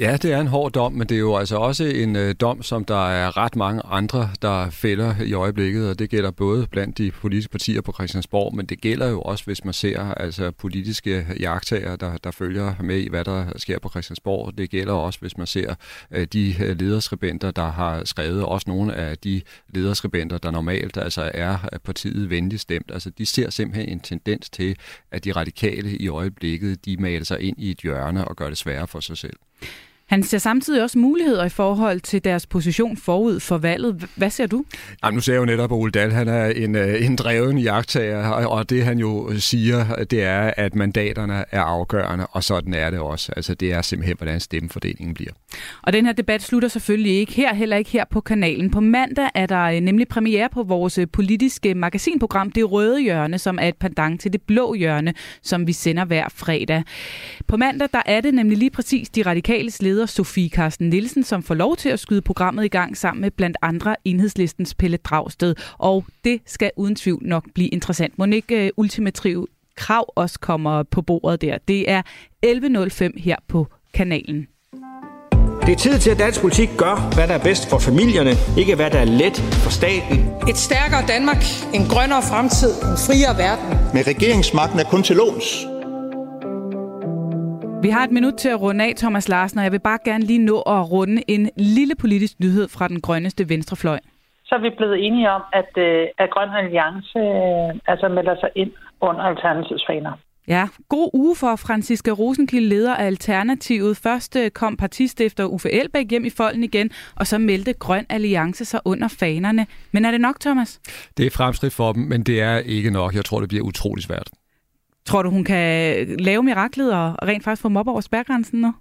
Ja, det er en hård dom, men det er jo altså også en øh, dom, som der er ret mange andre, der fælder i øjeblikket, og det gælder både blandt de politiske partier på Christiansborg, men det gælder jo også, hvis man ser altså politiske jagttager, der, der følger med i, hvad der sker på Christiansborg. Det gælder også, hvis man ser øh, de øh, lederskribenter, der har skrevet, også nogle af de lederskribenter, der normalt altså er partiet venligt stemt. Altså, de ser simpelthen en tendens til, at de radikale i øjeblikket, de maler sig ind i et hjørne og gør det sværere for sig selv. Han ser samtidig også muligheder i forhold til deres position forud for valget. Hvad ser du? Ja, nu ser jeg jo netop, at Ole Dahl han er en, øh, en dreven jagttager, og det han jo siger, det er, at mandaterne er afgørende, og sådan er det også. Altså det er simpelthen, hvordan stemmefordelingen bliver. Og den her debat slutter selvfølgelig ikke her, heller ikke her på kanalen. På mandag er der øh, nemlig premiere på vores politiske magasinprogram Det Røde Hjørne, som er et pendant til Det Blå Hjørne, som vi sender hver fredag. På mandag der er det nemlig lige præcis de radikale leder Sofie Carsten Nielsen, som får lov til at skyde programmet i gang sammen med blandt andre enhedslistens Pelle Dragsted. Og det skal uden tvivl nok blive interessant. Må ikke uh, ultimative krav også kommer på bordet der. Det er 11.05 her på kanalen. Det er tid til, at dansk politik gør, hvad der er bedst for familierne, ikke hvad der er let for staten. Et stærkere Danmark, en grønnere fremtid, en friere verden. Men regeringsmagten er kun til låns. Vi har et minut til at runde af, Thomas Larsen, og jeg vil bare gerne lige nå at runde en lille politisk nyhed fra den grønneste venstrefløj. Så er vi blevet enige om, at, øh, at Grøn Alliance øh, altså melder sig ind under Alternativets faner. Ja, god uge for Franziska Rosenkilde, leder af Alternativet. Først øh, kom partistifter Uffe Elbæk hjem i folden igen, og så meldte Grøn Alliance sig under fanerne. Men er det nok, Thomas? Det er fremskridt for dem, men det er ikke nok. Jeg tror, det bliver utrolig svært. Tror du, hun kan lave miraklet og rent faktisk få op over spærgrænsen nu?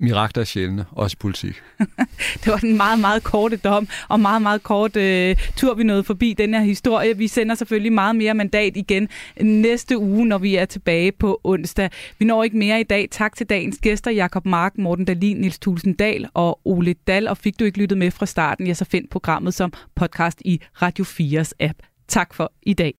Mirakler er sjældne, også i politik. det var en meget, meget korte dom, og meget, meget kort øh, tur, vi nåede forbi den her historie. Vi sender selvfølgelig meget mere mandat igen næste uge, når vi er tilbage på onsdag. Vi når ikke mere i dag. Tak til dagens gæster, Jakob Mark, Morten Dalin, Nils Tulsendal og Ole Dal. Og fik du ikke lyttet med fra starten, ja, så find programmet som podcast i Radio 4's app. Tak for i dag.